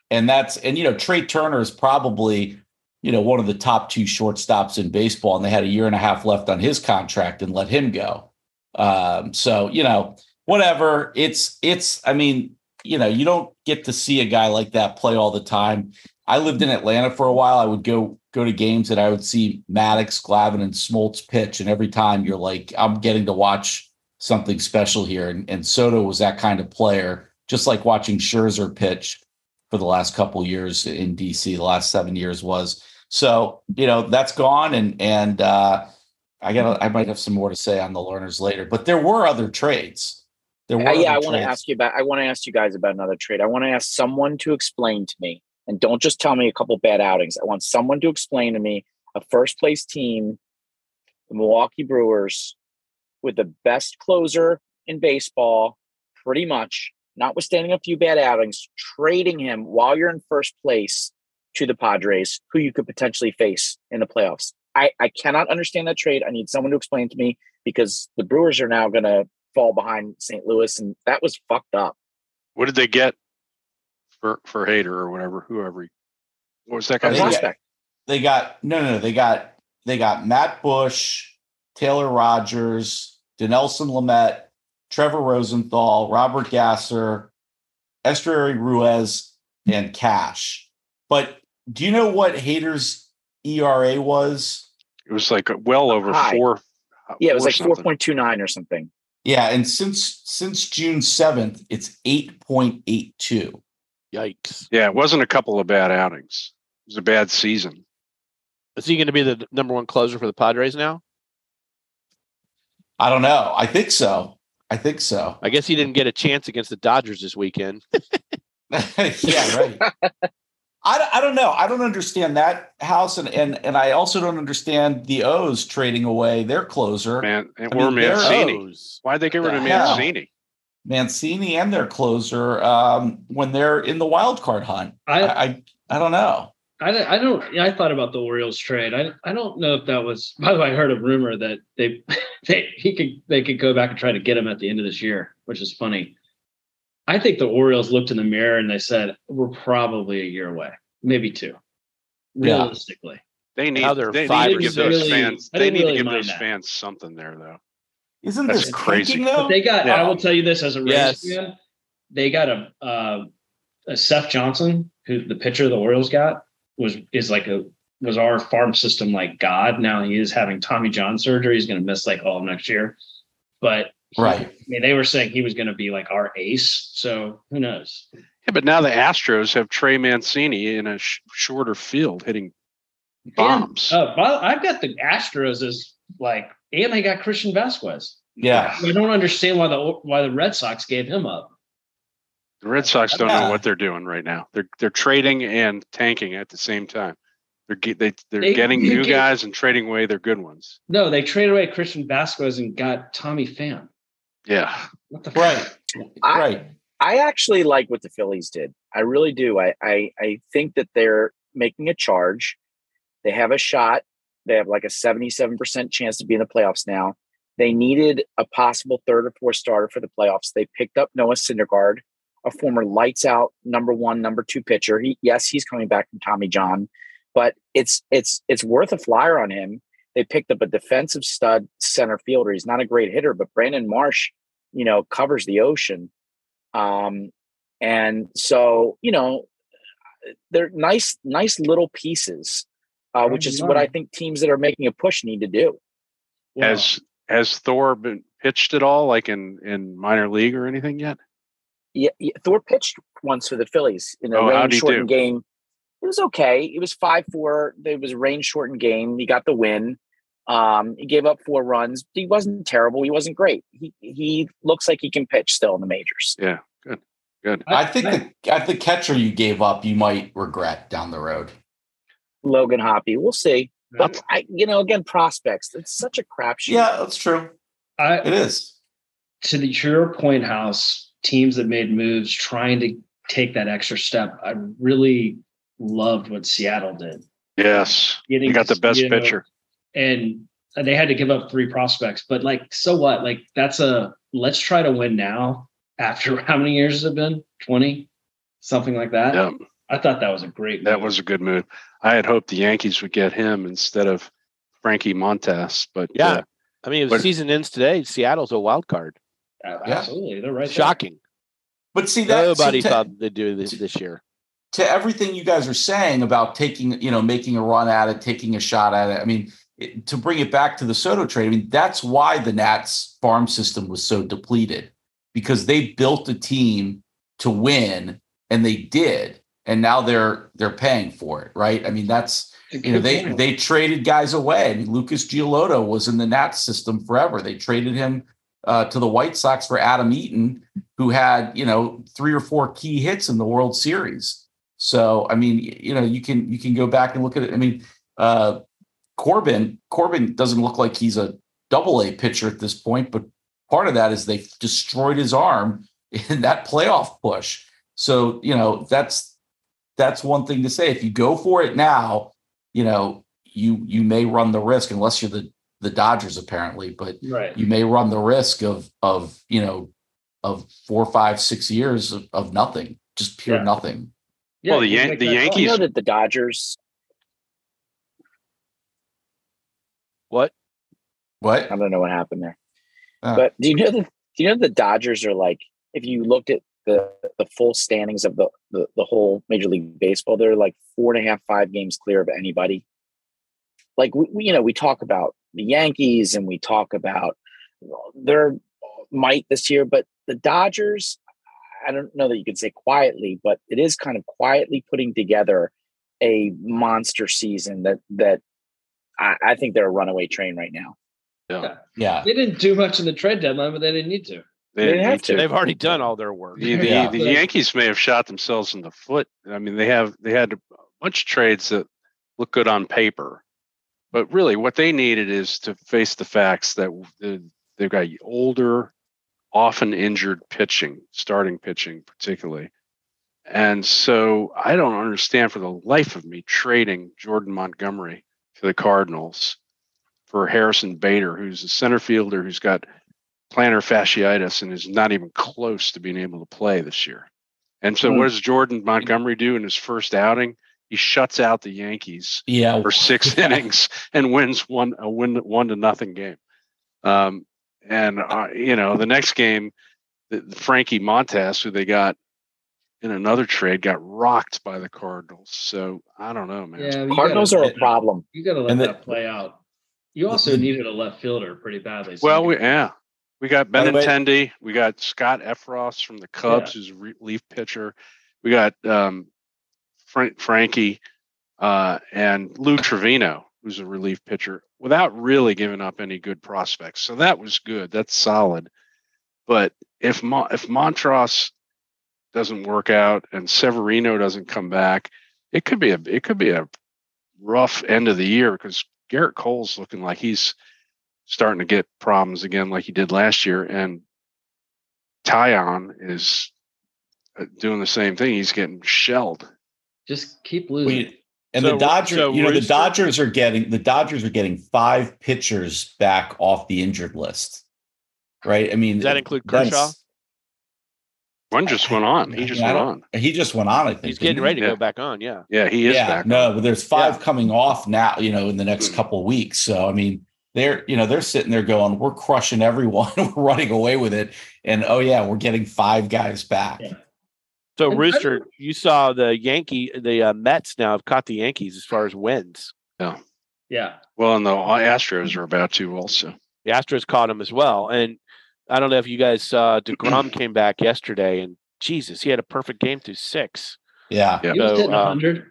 and that's and you know Trea Turner is probably you know one of the top two shortstops in baseball, and they had a year and a half left on his contract and let him go. Um, so you know whatever it's it's I mean you know you don't get to see a guy like that play all the time. I lived in Atlanta for a while. I would go go to games and I would see Maddux, Glavine, and Smoltz pitch, and every time you're like, I'm getting to watch something special here. And, and Soto was that kind of player, just like watching Scherzer pitch for the last couple of years in DC. The last seven years was so. You know that's gone, and and uh, I got I might have some more to say on the Lerners later, but there were other trades. There were Uh, yeah, I want to ask you about. I want to ask you guys about another trade. I want to ask someone to explain to me, and don't just tell me a couple bad outings. I want someone to explain to me a first place team, the Milwaukee Brewers, with the best closer in baseball, pretty much, notwithstanding a few bad outings, trading him while you're in first place to the Padres, who you could potentially face in the playoffs. I, I cannot understand that trade. I need someone to explain to me because the Brewers are now going to fall behind St. Louis, and that was fucked up. What did they get for for Hader or whatever, whoever? he- What was that I guy's think name? yeah. Prospect. they got no, no, no. They got they got Matt Bush, Taylor Rogers, Dinelson Lamet, Trevor Rosenthal, Robert Gasser, Esteury Ruiz, and Cash. But do you know what Hader's ERA was? It was like well over High. four. Yeah, it was like four point two nine or something. Yeah, and since since June seventh, it's eight point eight two. Yikes! Yeah, it wasn't a couple of bad outings. It was a bad season. Is he going to be the number one closer for the Padres now? I don't know. I think so. I think so. I guess he didn't get a chance against the Dodgers this weekend. *laughs* *laughs* yeah, right. I, don't- I don't know. I don't understand that house, and and and I also don't understand the O's trading away their closer, Man, and I or mean, they're Mancini. O's. Why'd they get rid of The hell? Mancini? Mancini, and their closer um, when they're in the wild card hunt. I I I, I don't know. I, don't- I don't. I thought about the Orioles trade. I I don't know if that was. By the way, I heard a rumor that they *laughs* they he could they could go back and try to get him at the end of this year, which is funny. I think the Orioles looked in the mirror and they said we're probably a year away, maybe two, Yeah. realistically. They need Now they're five need or to give those Really- fans they didn't need to give those that. fans something there though. Isn't That's this crazy. tanking though? they got. Yeah. I will tell you this as a Rays Yes. fan, they got a, uh, a Seth Johnson, who the pitcher the Orioles got was is like a was our farm system like God. Now he is having Tommy John surgery. He's going to miss like all of next year. But he- Right. I mean, they were saying he was going to be like our ace. So who knows? Yeah, but now the Astros have Trey Mancini in a sh- shorter field hitting bombs. And, uh, well, I've got the Astros as like, and they got Christian Vázquez. Yeah. I don't understand why the why the Red Sox gave him up. The Red Sox don't know what they're doing right now. They're they're trading and tanking at the same time. They're ge- they they're They- getting new get- guys and trading away their good ones. No, they traded away Christian Vázquez and got Tommy Pham. Yeah. What the Right. fuck? I- right. I actually like what the Phillies did. I really do. I, I I think that they're making a charge. They have a shot. They have like a 77% chance to be in the playoffs now. They needed a possible third or fourth starter for the playoffs. They picked up Noah Syndergaard, a former lights out number one, number two pitcher. He, yes, he's coming back from Tommy John, but it's it's it's worth a flyer on him. They picked up a defensive stud center fielder. He's not a great hitter, but Brandon Marsh, you know, covers the ocean. Um, and so, you know, they're nice, nice little pieces, uh, which is what I think teams that are making a push need to do. Well, Has has Thor been pitched at all, like in in minor league or anything yet? Yeah, yeah, Thor pitched once for the Phillies in a Oh, rain shortened game. It was okay. It was five four. It was a rain shortened game. He got the win. Um, he gave up four runs. He wasn't terrible. He wasn't great. He he looks like he can pitch still in the majors. Yeah, good, good. I think the, at the catcher you gave up, you might regret down the road. Logan Hoppy. We'll see. But I, you know, again, prospects. It's such a crapshoot. Yeah, that's true. I, It is. to the to your point, House teams that made moves trying to take that extra step. I really loved what Seattle did. Yes, Getting you got the best you know, pitcher. and they had to give up three prospects. But like, so what? Like, that's a let's try to win now. After *laughs* how many years has it been? Twenty, something like that. Yeah, I thought that was a great. that was a good move. I had hoped the Yankees would get him instead of Frankie Montas, but Yeah. uh, I mean, if But- the season ends today, Seattle's a wild card. Yeah. absolutely. They're right. there. Shocking. But see that Nobody see, to, thought they'd do this this year. to everything you guys are saying about taking, you know, making a run at it, taking a shot at it. I mean, it, to bring it back to the Soto trade, I mean, that's why the Nats farm system was so depleted because they built a team to win and they did. And now they're they're paying for it, right? I mean, that's you know, they they traded guys away. I mean, Lucas Giolito was in the Nats system forever. They traded him uh, to the White Sox for Adam Eaton, who had you know three or four key hits in the World Series. So I mean, you know, you can you can go back and look at it. I mean, uh, Corbin Corbin doesn't look like he's a double A pitcher at this point, but part of that is they destroyed his arm *laughs* in that playoff push. So you know that's that's one thing to say. If you go for it now, you know you you may run the risk unless you're the the Dodgers apparently, but right. you may run the risk of of you know of four, five, six years of, of nothing, just pure Yeah. nothing. Well, the Yan- make the that call. Yankees- You know that the Dodgers. What? What? I don't know what happened there. Uh, But do you know the do you know the Dodgers are like if you looked at the the full standings of the the, the whole Major League Baseball, they're like four and a half, five games clear of anybody. Like we, we you know we talk about the Yankees and we talk about their might this year, but the Dodgers, I don't know that you could say quietly, but it is kind of quietly putting together a monster season that that I, I think they're a runaway train right now. yeah, yeah. They didn't do much in the trade deadline, but they didn't need to. they They didn't have need to. to. They've already done all their work. The, the, Yeah. the Yankees may have shot themselves in the foot. I mean, they have they had a bunch of trades that look good on paper, but really, what they needed is to face the facts that they've got older, often injured pitching, starting pitching particularly, and so I don't understand for the life of me trading Jordan Montgomery to the Cardinals for Harrison Bader, who's a center fielder who's got plantar fasciitis and is not even close to being able to play this year. And so, Hmm. what does Jordan Montgomery do in his first outing? He shuts out the Yankees Yeah. for six *laughs* innings and wins one a win one to nothing game. Um, and uh, you know, the next game, the, Frankie Montas, who they got in another trade, got rocked by the Cardinals. So I don't know, man. Yeah, Cardinals gotta, are a problem. You got to let And the- that play out. You also needed a left fielder pretty badly. so Well, you- we yeah, we got By the way- Benintendi, we got Scott Effross from the Cubs, who's a relief pitcher. We got um, Frank, Frankie uh, and Lou Trevino, who's a relief pitcher, without really giving up any good prospects. So that was good. That's solid. But if Mo- if Montross doesn't work out and Severino doesn't come back, it could be a it could be a rough end of the year because Gerrit Cole's looking like he's starting to get problems again like he did last year and Taillon is uh, doing the same thing he's getting shelled just keep losing. We, And So- the Dodgers, so you know, the Dodgers are getting the Dodgers are getting five pitchers back off the injured list. Right? I mean, Does that include Kershaw? One just went on. He just Yeah, went on. He just went on. I think He's didn't getting he? ready to Yeah. go back on. Yeah. Yeah, he is yeah, back. no, on. but there's five Yeah. coming off now. You know, in the Hmm. next couple of weeks. So I mean, they're you know they're sitting there going, "We're crushing everyone. *laughs* we're running away with it." And oh yeah, we're getting five guys back. Yeah. So I- I Rooster, don't- you saw the Yankee, the uh, Mets now have caught the Yankees as far as wins. Yeah. Yeah. Well, and the Astros are about to also. The Astros caught him as well. And I don't know if you guys saw *clears throat* deGrom came back yesterday, and Jesus, he had a perfect game through six. Yeah, Yeah. *laughs* He was So, hitting um, 100.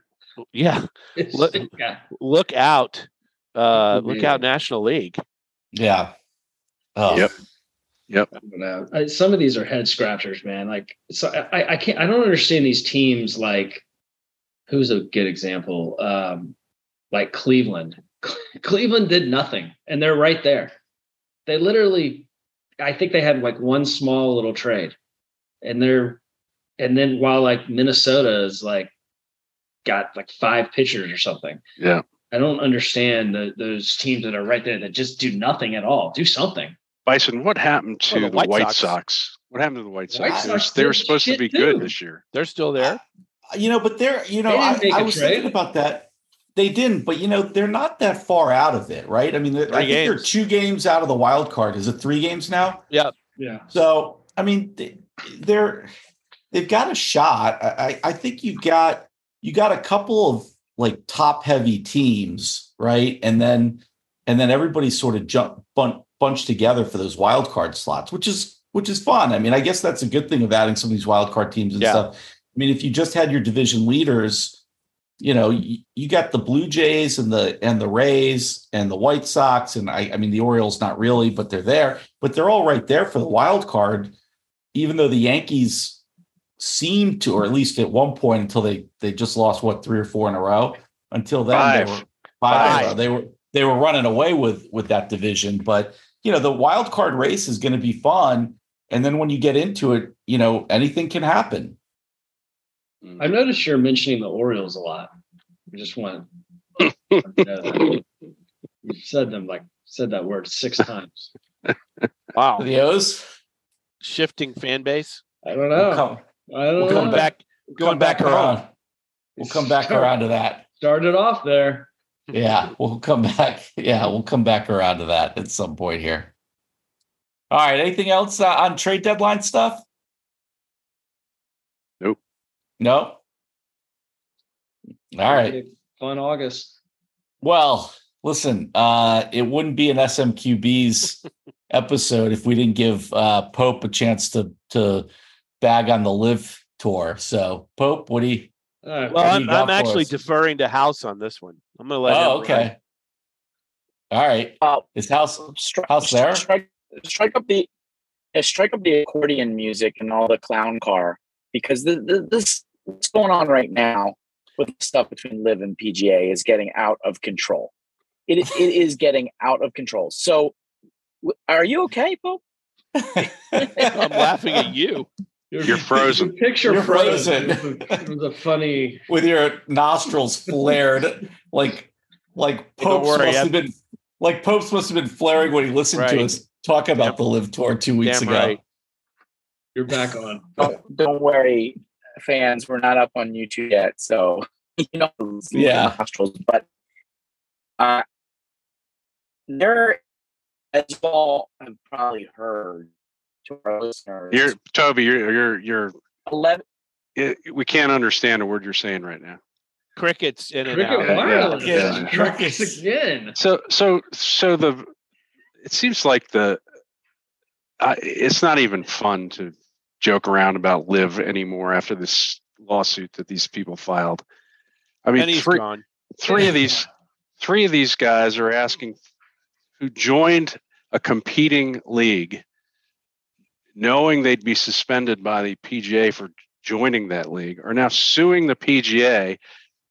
Yeah, Look- yeah. look out, uh, look out, National League. yeah. Oh, Yep. Don't. I, some of these are head scratchers, man. Like, so I, I can't. I don't understand these teams. Like, who's a good example? Um, like Cleveland. *laughs* Cleveland did nothing, and they're right there. They literally, I think they had like one small little trade, and they're, and then while like Minnesota is like got like five pitchers or something. Yeah. I don't understand the, those teams that are right there that just do nothing at all. Do something. Bison, what happened to Oh, the the, White White, Sox. Sox. What happened to the White White Sox? They were- Sox they were supposed to be too. good this year. They're still there. You know, but they're you know They I, didn't make I a was trade. thinking about that. They didn't, but you know they're not that far out of it, right? I mean, they're- I Three think they're two games out of the wild card. Is it three games now? Yeah. Yeah. So I mean, they- they're they've got a shot. I, I I think you've got you got a couple of like top heavy teams, right? And then and then everybody sort of jump bun, bunched together for those wild card slots, which is which is fun. I mean, I guess that's a good thing of adding some of these wild card teams and Yeah. stuff. I mean, if you just had your division leaders, you know, you, you got the Blue Jays and the and the Rays and the White Sox, and I, I mean the Orioles not really, but they're there, but they're all right there for the wild card, even though the Yankees seem to, or at least at one point until they they just lost what three or four in a row. Until then, Five. they were five. Five. They were they were running away with with that division, but you know the wild card race is going to be fun. And then when you get into it, you know anything can happen. Hmm. I noticed you're mentioning the Orioles a lot. I just want to know you said them like said that word six times. Wow, The O's. shifting fan base. I don't We'll know. come, I don't we'll know. come back. Come back around. We'll come back around to that. Started off there. Yeah, we'll come back. *laughs* Yeah, we'll come back around to that at some point here. All right. Anything else uh, on trade deadline stuff? Nope. No. All right. Fun August. Well, listen, uh, it wouldn't be an SMQB's *laughs* episode if we didn't give uh, Pope a chance to to bag on the LIV tour. So, Pope, what do you? All right. Well, I'm, I'm actually us? deferring to House on this one. I'm going to let. Oh, him okay. All right. Uh, Is house strike, House there? Strike, strike up the yeah, strike up the accordion music and all the clown car because the, the, this what's going on right now with the stuff between LIV and PGA is getting out of control. It it is getting out of control. So, are you okay, Pope? *laughs* I'm laughing at you. You're frozen. The picture You're froze. frozen. It was a- it was a funny. *laughs* with your nostrils flared like like Don't Pope's worry, must I'm- have been like Pope's must have been flaring when he listened to us talk about Yep. the LIV tour two weeks Damn ago. right. You're back on. Don't, don't worry, fans. We're not up on YouTube yet, so *laughs* you know, Yeah. nostrils. But uh, there, as you all have probably heard, to our listeners, You're Toby. You're you're you're. eleven. it- We can't understand a word you're saying right now. Crickets in and Cricket out. Yeah, yeah, yeah. Crickets again. So so so the it seems like the uh, it's not even fun to joke around about LIV anymore after this lawsuit that these people filed. I mean, three, gone. three of these three of these guys are asking who joined a competing league knowing they'd be suspended by the PGA for joining that league are now suing the PGA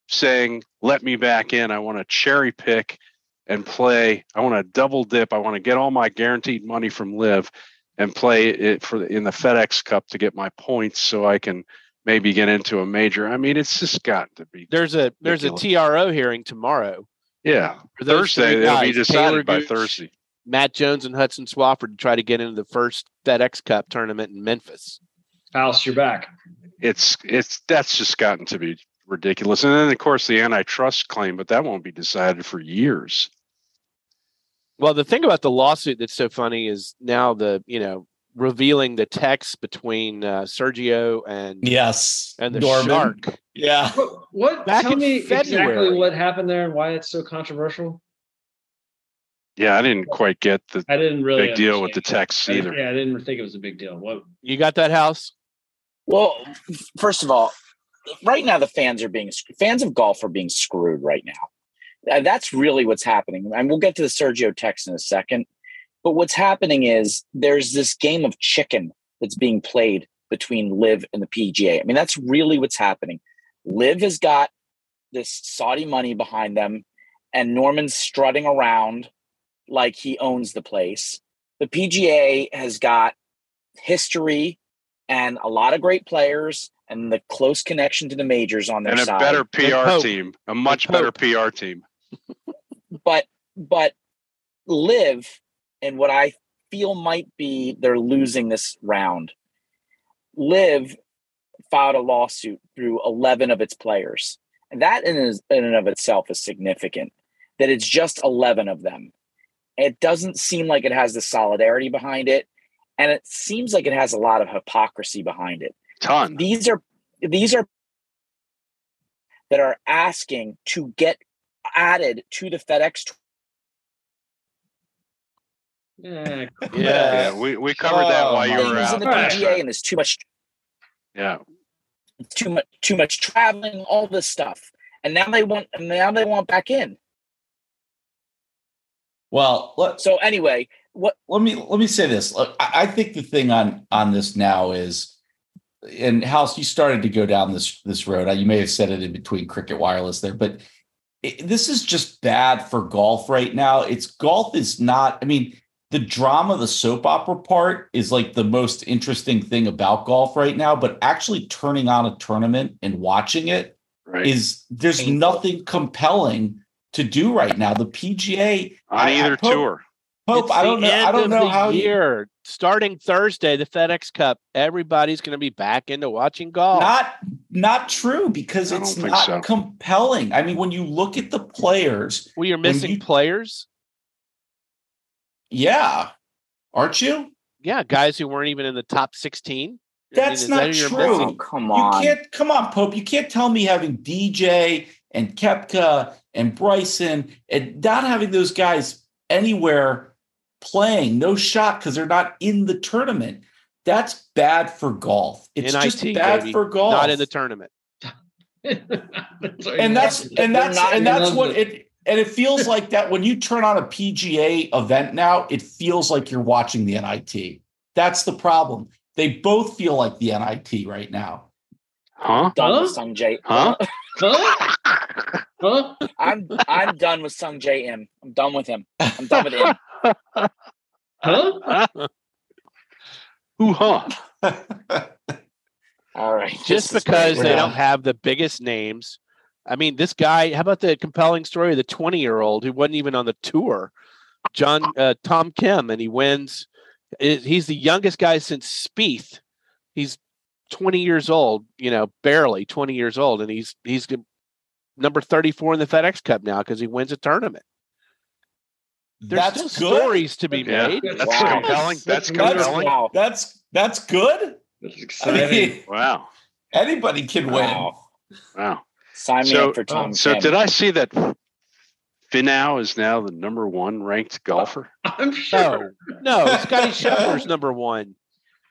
saying let me back in I want to cherry pick and play I want to double dip I want to get all my guaranteed money from LIV and play it for the, in the FedEx Cup to get my points so I can maybe get into a major. I mean, it's just got to be. There's a there's a TRO hearing tomorrow. Yeah, Thursday they'll be decided Talor by Gooch, Thursday. Matt Jones and Hudson Swafford to try to get into the first FedEx Cup tournament in Memphis. House, you're back. It's it's that's just gotten to be ridiculous. And then of course the antitrust claim, but that won't be decided for years. Well, the thing about the lawsuit that's so funny is now the you know revealing the text between uh, Sergio and Yes. and the Norman. shark. Yeah. What? what tell in me exactly what happened there and why it's so controversial. Yeah, I didn't quite get the I didn't really big deal with the understand. text I- either. Yeah, I didn't think it was a big deal. What? You got that house? Well, first of all, right now the fans are being fans of golf are being screwed right now. Uh, that's really what's happening, and we'll get to the Sergio text in a second. But what's happening is there's this game of chicken that's being played between LIV and the PGA. I mean, that's really what's happening. LIV has got this Saudi money behind them, and Norman's strutting around like he owns the place. The PGA has got history and a lot of great players and the close connection to the majors on their And a side. better PR team, a much better PR team. but but LIV and what I feel might be they're losing this round. LIV filed a lawsuit through 11 of its players. And that in, is, in and of itself is significant that it's just 11 of them. It doesn't seem like it has the solidarity behind it. And it seems like it has a lot of hypocrisy behind it. Ton. these are these are that are asking to get added to the FedEx. tour. Yeah, Yeah, we, we covered that Oh, while you my were out. in the Alright. PGA, and there's too much, Yeah, too much, too much traveling, all this stuff, and now they want, and now they want back in. Well, let, So anyway, what? let me let me say this. Look, I, I think the thing on on this now is, and House, you started to go down this this road. You may have said it in between Cricket Wireless there, but it, this is just bad for golf right now. It's golf is not. I mean, the drama, the soap opera part is like the most interesting thing about golf right now. But actually turning on a tournament and watching it right. is there's Painful. nothing compelling to do right now. The PGA On I- I either hope- tour. Pope, It's I don't know. I don't know the how you- year. Starting Thursday, the FedEx Cup, everybody's going to be back into watching golf. Not not true because I it's not so. compelling. I mean, when you look at the players, well, you're missing you- players. yeah, aren't you? Yeah, guys who weren't even in the top 16. That's is not that who you're true. missing? Oh, come You can't come on, Pope. You can't tell me having DJ and Koepka and Bryson and not having those guys anywhere playing, no shot because they're not in the tournament. That's bad for golf. It's just bad baby. for golf. Not in the tournament. *laughs* and that's and that's and that's what it and it feels *laughs* like that when you turn on a PGA event now, it feels like you're watching the NIT. That's the problem. They both feel like the NIT right now. Huh? done Huh? with Huh? Huh? Huh? I'm I'm done with Sungjae Im I'm done with him. I'm done with him. *laughs* Huh? Who huh? *laughs* All right, Just this is because they don't have the biggest names. I mean, this guy, how about the compelling story of the 20 year old who wasn't even on the tour? John uh, Tom Kim, and he wins. He's the youngest guy since Spieth. He's 20 years old, you know, barely 20 years old, and he's he's number 34 in the FedEx Cup now because he wins a tournament. There's That's still stories to be Yeah, made. that's Wow. compelling. That's That's- compelling. Wow. That's that's good. That's I exciting. mean, *laughs* Wow, anybody can win. Wow. wow. Sign me So- up for Tom. So Kim. did I see that Finau is now the number one ranked golfer? *laughs* I'm sure. No, no, Scotty *laughs* Scheffler's number one.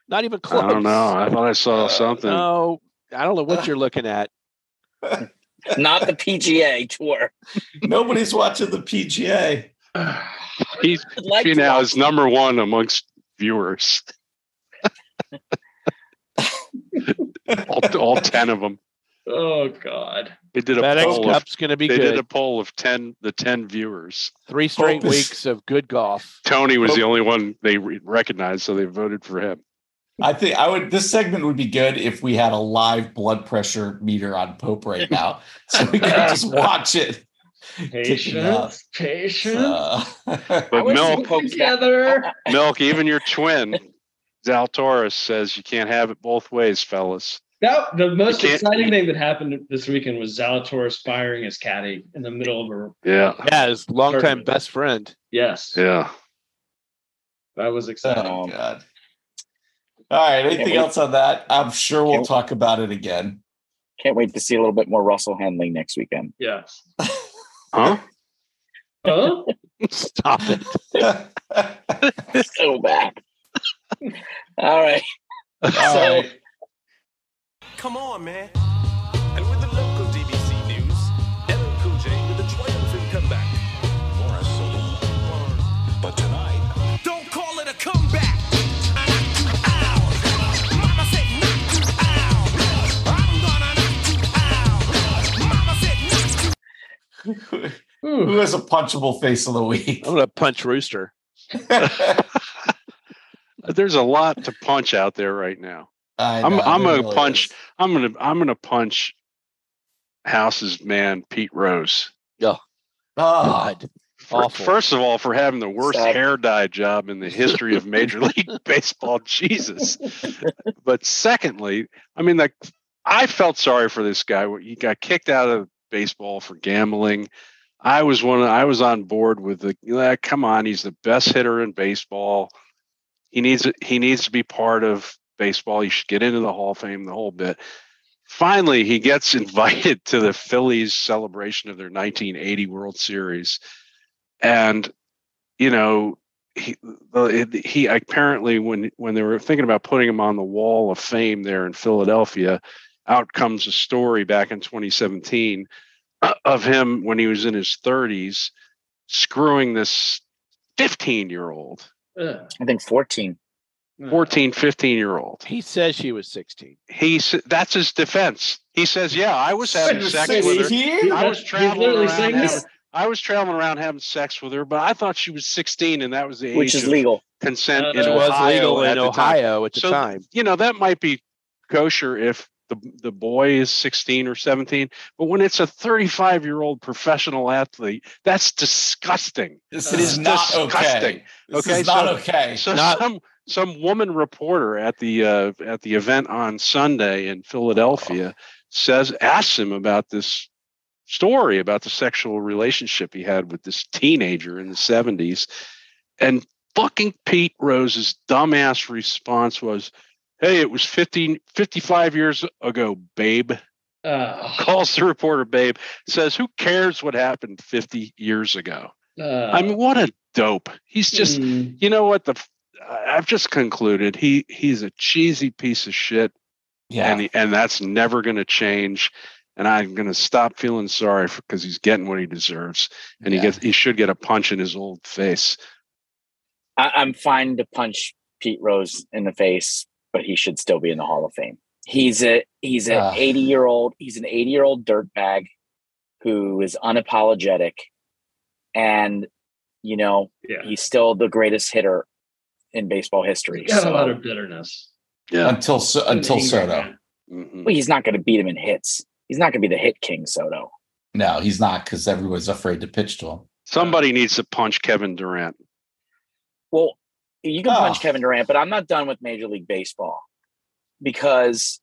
Not even close. I don't know. I thought I saw uh, something. No, I don't know what you're looking at. *laughs* Not the PGA tour. Nobody's watching the PGA. *sighs* He's I'd like to Finau is number one amongst viewers. *laughs* all, all ten of them. Oh God. They did a FedEx poll. Of, Cup's going to be they did a poll of ten, the ten viewers. Three straight Focus. weeks of good golf. Tony was Oh. the only one they re- recognized, so they voted for him. I think I would. This segment would be good if we had a live blood pressure meter on Pope right now, so we could just *laughs* watch it. Patience, patience. Uh, *laughs* But Milk, Pope's together. *laughs* Milk, even your twin, Zalatoris says you can't have it both ways, fellas. That the most exciting thing that happened this weekend was Zalatoris firing his caddy in the middle of a Yeah, Yeah, his longtime Tournament. best friend. yes. yeah. That was exciting. oh God! All right. Anything wait. else on that? I'm sure we'll Can't- talk about it again. Can't wait to see a little bit more Russell Henley next weekend. Yeah. Huh? *laughs* Huh? Stop it. *laughs* So bad. All right. All So- right. Come on, man. Knock Who has a punchable face of the week? I'm gonna punch Rooster. *laughs* There's a lot to punch out there right now. I I'm- I'm gonna punch- is. I'm gonna I'm gonna punch House's man Pete Rose. Oh, God. For- Awful. First of all, for having the worst Sad. hair dye job in the history of Major *laughs* League Baseball, Jesus. But secondly, I mean, like I felt sorry for this guy. He got kicked out of baseball for gambling. I was one. I was on board with the. "Ah, come on, he's the best hitter in baseball. He needs. He needs to be part of baseball. He should get into the Hall of Fame. The whole bit. Finally, he gets *laughs* invited to the Phillies celebration of their 1980 World Series, and you know he he apparently when when they were thinking about putting him on the wall of fame there in Philadelphia, out comes a story back in 2017 uh, of him when he was in his 30s screwing this 15 year old, I think 14. 14, 15 year old. He says she was 16. He s- that's his defense. He says, "Yeah, I was having sex with her. 16? I was traveling around having. I was traveling around having sex with her, but I thought she was 16 and that was the age Which is of legal. consent Uh, in It was Ohio legal at in the time. Ohio at the So, time. You know, that might be kosher if the the boy is 16 or 17, but when it's a 35 year old professional athlete, that's disgusting. This It is is not disgusting. okay. This Okay, is not so- okay. So Not- some some woman reporter at the uh, at the event on Sunday in Philadelphia says asks him about this story about the sexual relationship he had with this teenager in the 70s and fucking Pete Rose's dumbass response was hey it was 15 55 years ago babe Ugh. calls the reporter babe says who cares what happened 50 years ago Ugh. i mean what a dope he's just Mm. you know what the f- I- I've just concluded he he's a cheesy piece of shit yeah. and he, and that's never going to change and I'm going to stop feeling sorry because he's getting what he deserves and Yeah. he gets he should get a punch in his old face. I, I'm fine to punch Pete Rose in the face, but he should still be in the Hall of Fame. He's a he's an Ah. 80 year old he's an 80 year old dirtbag who is unapologetic, and you know Yeah. he's still the greatest hitter in baseball history. He's got So a lot of bitterness. Yeah. until so, until Soto. man. Mhm. well, he's not going to beat him in hits. He's not going to be the hit king, Soto. No, he's not because everyone's afraid to pitch to him. Somebody needs to punch Kevin Durant. Well, you can punch Oh. Kevin Durant, but I'm not done with Major League Baseball because,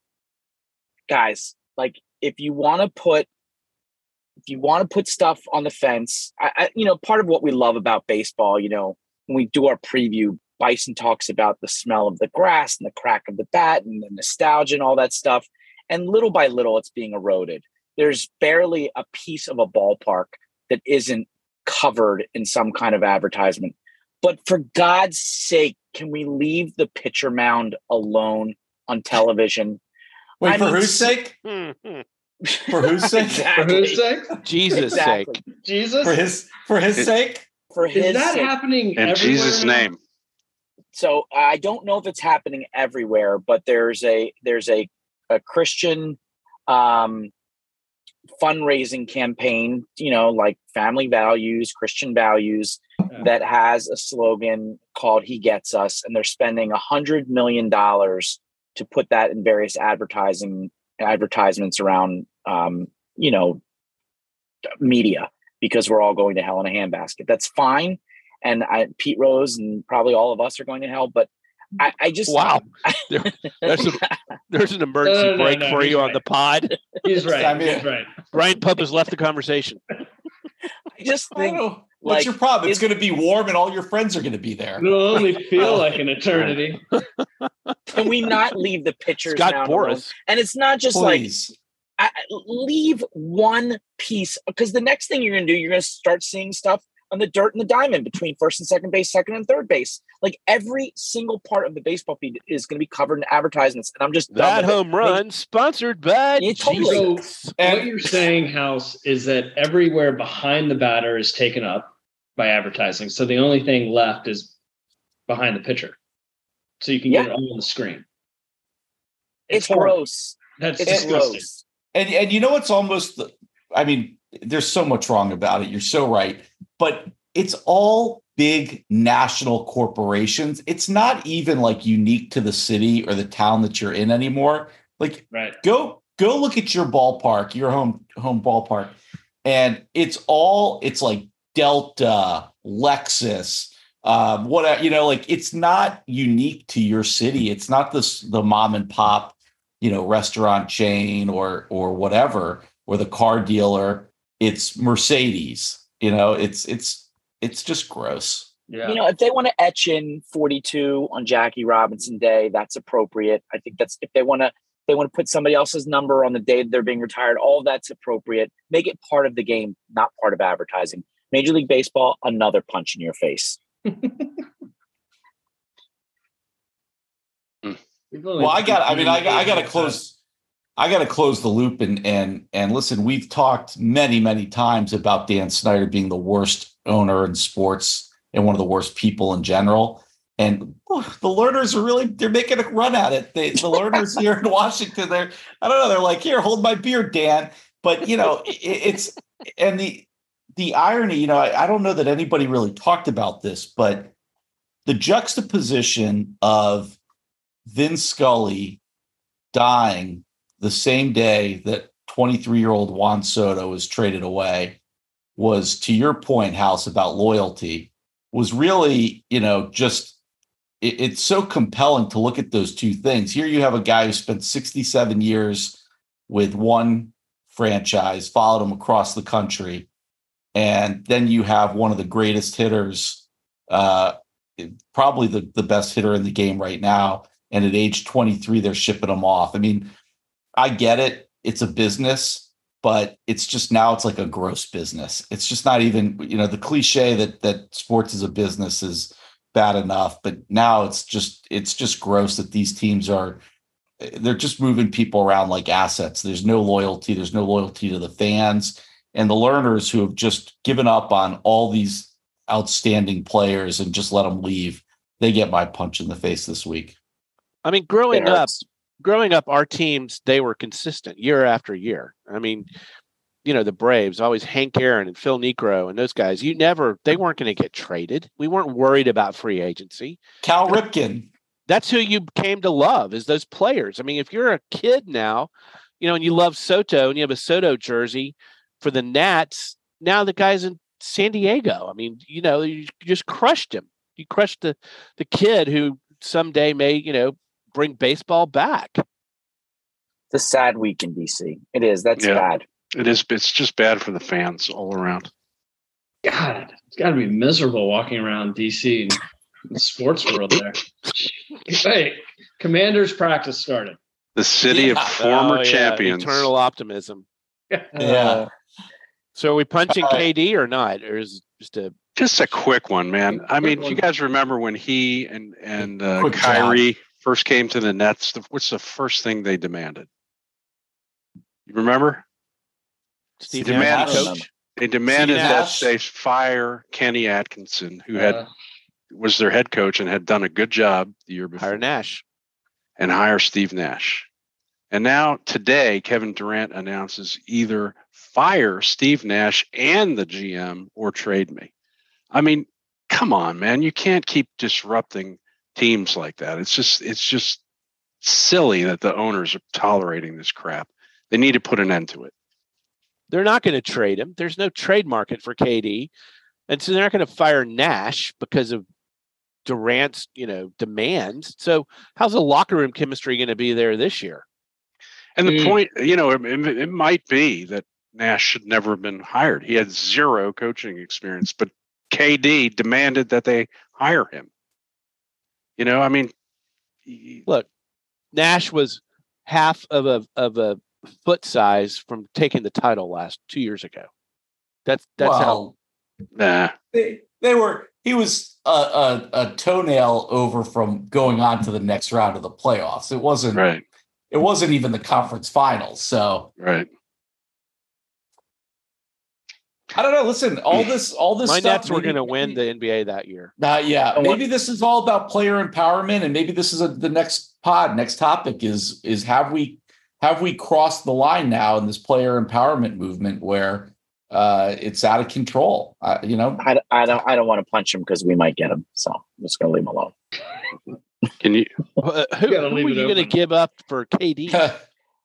guys, like if you want to put if you want to put stuff on the fence, I, I, you know, part of what we love about baseball, you know, when we do our preview, Bison talks about the smell of the grass and the crack of the bat and the nostalgia and all that stuff. And little by little, it's being eroded. There's barely a piece of a ballpark that isn't covered in some kind of advertisement. But for God's sake, can we leave the pitcher mound alone on television? Wait, I for mean, whose sake? *laughs* For whose sake? For whose sake? Jesus' Exactly. sake. Jesus? For his for his It- sake? For his. Is his that sake. happening In everywhere Jesus' name. so I don't know if it's happening everywhere, but there's a there's a a Christian um, fundraising campaign, you know, like family values, Christian values, that has a slogan called "He Gets Us," and they're spending a hundred million dollars to put that in various advertising advertisements around, um, you know, media because we're all going to hell in a handbasket. That's fine, and I, Pete Rose and probably all of us are going to hell. But I, I just Wow. *laughs* There- there's, a, there's an emergency No, no, no, break no, for he's you on the pod. He's *laughs* right. I mean- he's right. Brian Pup has left the conversation. I just think don't know. What's like, your problem? It's it- going to be warm and all your friends are going to be there. It'll only feel like an *laughs* eternity. can we not leave the pitchers Scott? Boras. And it's not just like Please. I, I- leave one piece because the next thing you're going to do, you're going to start seeing stuff on the dirt and the diamond between first and second base, second and third base. Like every single part of the baseball feed is going to be covered in advertisements, and I'm just done That with it. home run sponsored by Yeah, totally. Jesus. And- what you're saying, House, is that everywhere behind the batter is taken up by advertising. So the only thing left is behind the pitcher. So you can get it all on the screen. It's horrible. gross. That's It's disgusting. gross. And and you know what's almost I mean, there's so much wrong about it. You're so right. But it's all big national corporations. It's not even like unique to the city or the town that you're in anymore. Like Right. go go look at your ballpark, your home home ballpark, and it's all it's like Delta, Lexus, um, what you know, like it's not unique to your city. It's not this the mom and pop, you know, restaurant chain or or whatever, or the car dealer. It's Mercedes. You know, it's it's it's just gross. Yeah. You know, if they want to etch in 42 on Jackie Robinson Day, that's appropriate. I think that's if they want to they want to put somebody else's number on the day that they're being retired, all that's appropriate. Make it part of the game, not part of advertising. Major League Baseball, another punch in your face. *laughs* Hmm. Well, I got. I mean, I got. I got to close. I got to close the loop and and and listen. We've talked many many times about Dan Snyder being the worst owner in sports and one of the worst people in general. And oh, the Lerners are really they're making a run at it. They, the Lerners here in *laughs* Washington, they're I don't know. They're like, here, hold my beer, Dan. But you know, it, it's and the the irony. You know, I, I don't know that anybody really talked about this, but the juxtaposition of Vin Scully dying the same day that 23 year old Juan Soto was traded away was to your point, House, about loyalty, was really, you know, just it- it's so compelling to look at those two things. Here you have a guy who spent 67 years with one franchise, followed him across the country. And then you have one of the greatest hitters, uh, probably the, the best hitter in the game right now. And at age 23, they're shipping him off. I mean, I get it. It's a business, but it's just now it's like a gross business. It's just not even, you know, the cliche that that sports is a business is bad enough, but now it's just it's just gross that these teams are they're just moving people around like assets. There's no loyalty, there's no loyalty to the fans and the Lerners who have just given up on all these outstanding players and just let them leave. They get my punch in the face this week. I mean, growing up, growing up, our teams they were consistent year after year. I mean, you know, the Braves always Hank Aaron and Phil Niekro and those guys. You never they weren't going to get traded. We weren't worried about free agency. Cal Ripken, That's who you came to love is those players. I mean, if you're a kid now, you know, and you love Soto and you have a Soto jersey for the Nats, now the guy's in San Diego. I mean, you know, you just crushed him. You crushed the the kid who someday may, you know, bring baseball back. It's a sad week in DC. It is. That's Yeah. bad. It is. It's just bad for the fans all around. God, it's got to be miserable walking around DC and the sports world there. hey, Commanders practice started. The city of former Oh, yeah, champions. Eternal optimism. *laughs* Yeah. So are we punching All right. KD or not? Or is it just a Just a quick one, man. I mean, one. you guys remember when he and and uh, Quick job. Kyrie first came to the Nets? The- What's the first thing they demanded? You remember? Steve He demanded- Nash coach? They demanded that they fire Kenny Atkinson, who had Uh, was their head coach and had done a good job the year before, Hire Nash. and hire Steve Nash. And now today, Kevin Durant announces either fire Steve Nash and the GM or trade me. I mean, come on, man, you can't keep disrupting teams like that. It's just it's just silly that the owners are tolerating this crap. They need to put an end to it. They're not going to trade him. There's no trade market for KD, and so they're not going to fire Nash because of Durant's, you know, demands. So how's the locker room chemistry going to be there this year? And the Mm. point, you know, it, it, it might be that Nash should never have been hired. He had zero coaching experience, but KD demanded that they hire him. You know, I mean, y- Look, Nash was half of a of a foot size from taking the title last two years ago. That's that's how nah. they, they were. He was a, a, a toenail over from going on to the next round of the playoffs. It wasn't. Right, It wasn't even the conference finals. So right. I don't know. Listen, all this, all this. my stuff, Nets were going to win the NBA that year. Uh, yeah, maybe this is all about player empowerment, and maybe this is a, the next pod, next topic is is have we have we crossed the line now in this player empowerment movement where uh, it's out of control? Uh, you know, I, I don't I don't want to punch him because we might get him. So I'm just gonna leave him alone. *laughs* Can you Uh, who, gotta who are you going to give up for KD? *laughs* can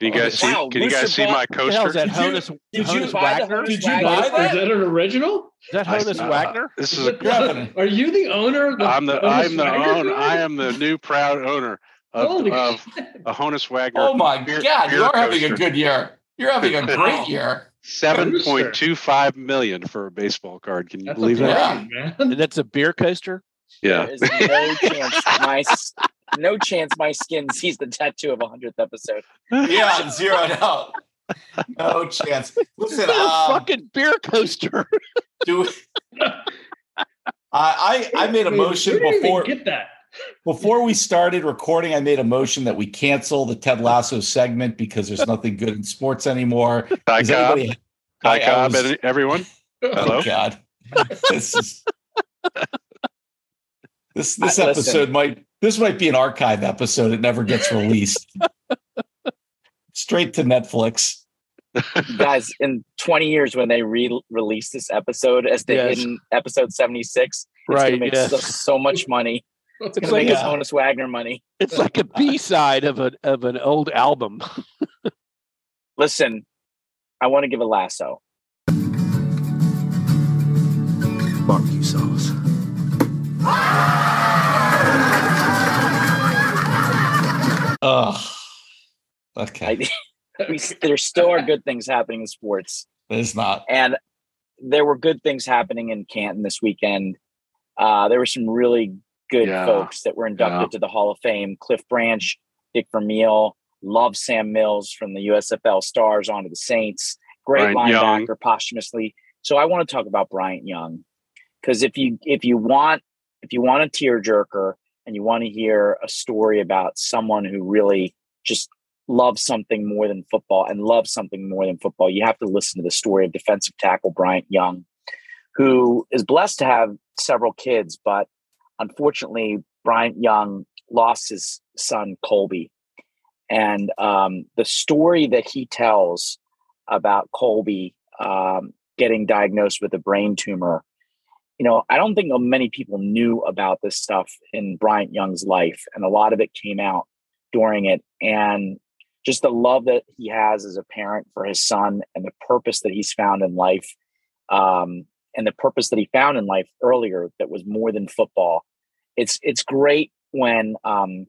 you guys see? Wow, Can you guys see my What the hell is coaster? that? Did you- Honus, did you Honus buy the Wagner? Honus Did you buy Is that? that an original? Is that I- Honus uh, Wagner? This is a Grabbing it. Are you the owner? Of the I'm the Honus I'm the Wagner own Company? I am the new proud owner of, of a Honus Wagner. Oh my beer- God, you beer are having a good year. You're having a *laughs* great year. Seven point two five million for a baseball card. Can you That's believe a that? Yeah. man. And that's a beer coaster? Yeah. There is no chance my no chance my skin sees the tattoo of a hundredth episode. Yeah, zeroed out. No chance. Listen, a um, fucking beer coaster. do I, I I made a motion where did you even before Get that. before we started recording. I made a motion that we cancel the Ted Lasso segment because there's nothing good in sports anymore. Ty Does Cobb, anybody- Ty I- I Cobb, was- everyone. Hello. Oh God, *laughs* this is this this I- listen. episode might this might be an archive episode. It never gets released. *laughs* Straight to Netflix. Guys, in 20 years when they re-release this episode as they Yes. hidden episode 76, it's Right, gonna make yes. so, so much money. *laughs* It's gonna like make a- us Honus Wagner money. It's like a *laughs* B side of an of an old album. Listen, I want to give a lasso. Barbecue sauce. Ugh. Okay, I, *laughs* we, there still are good things happening in sports. it's not. and there were good things happening in Canton this weekend. Uh, there were some really good Yeah. folks that were inducted Yeah. to the Hall of Fame. Cliff Branch, Dick Vermeil, love Sam Mills from the USFL Stars onto the Saints. Great Bryant linebacker Young. posthumously. So I want to talk about Bryant Young because if you if you want if you want a tearjerker and you want to hear a story about someone who really just loves something more than football and loves something more than football, you have to listen to the story of defensive tackle Bryant Young, who is blessed to have several kids, but unfortunately, Bryant Young lost his son Colby. And um, the story that he tells about Colby um, getting diagnosed with a brain tumor, you know, I don't think many people knew about this stuff in Bryant Young's life, and a lot of it came out during it. And just the love that he has as a parent for his son and the purpose that he's found in life um, and the purpose that he found in life earlier that was more than football it's it's great when um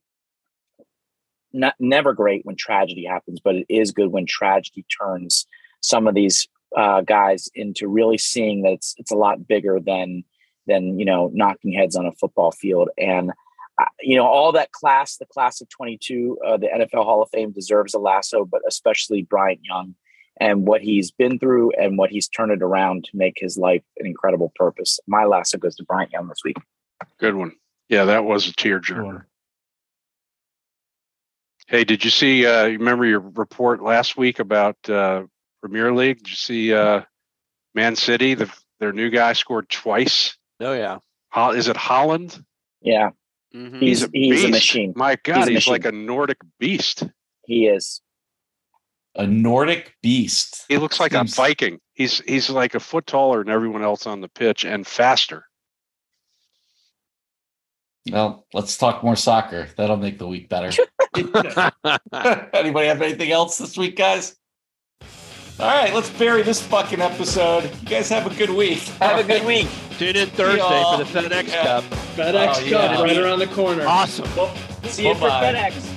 not never great when tragedy happens but it is good when tragedy turns some of these uh, guys into really seeing that it's it's a lot bigger than than you know knocking heads on a football field and uh, you know all that class the class of 22 uh, the nfl hall of fame deserves a lasso but especially bryant young and what he's been through and what he's turned it around to make his life an incredible purpose my lasso goes to bryant young this week Good one. Yeah, that was a tearjerker. Hey, did you see? Uh, remember your report last week about uh, Premier League? Did you see uh, Man City? The, their new guy scored twice. Oh yeah. Ho- Is it Haaland? yeah Mhm. He's- a he's a machine. My God, a he's, like a. Nordic beast. he is A Nordic beast. He looks like Seems- a Viking. He's he's like a foot taller than everyone else on the pitch and faster. Well, let's talk more soccer. That'll make the week better. *laughs* *laughs* Anybody have anything else this week, guys? All right, let's bury this fucking episode. You guys have a good week. Have a good week. *laughs* Tune in Thursday for the FedEx Yeah. Cup. FedEx Oh, Cup yeah. right around the corner. Awesome. See you for Bye-bye. FedEx.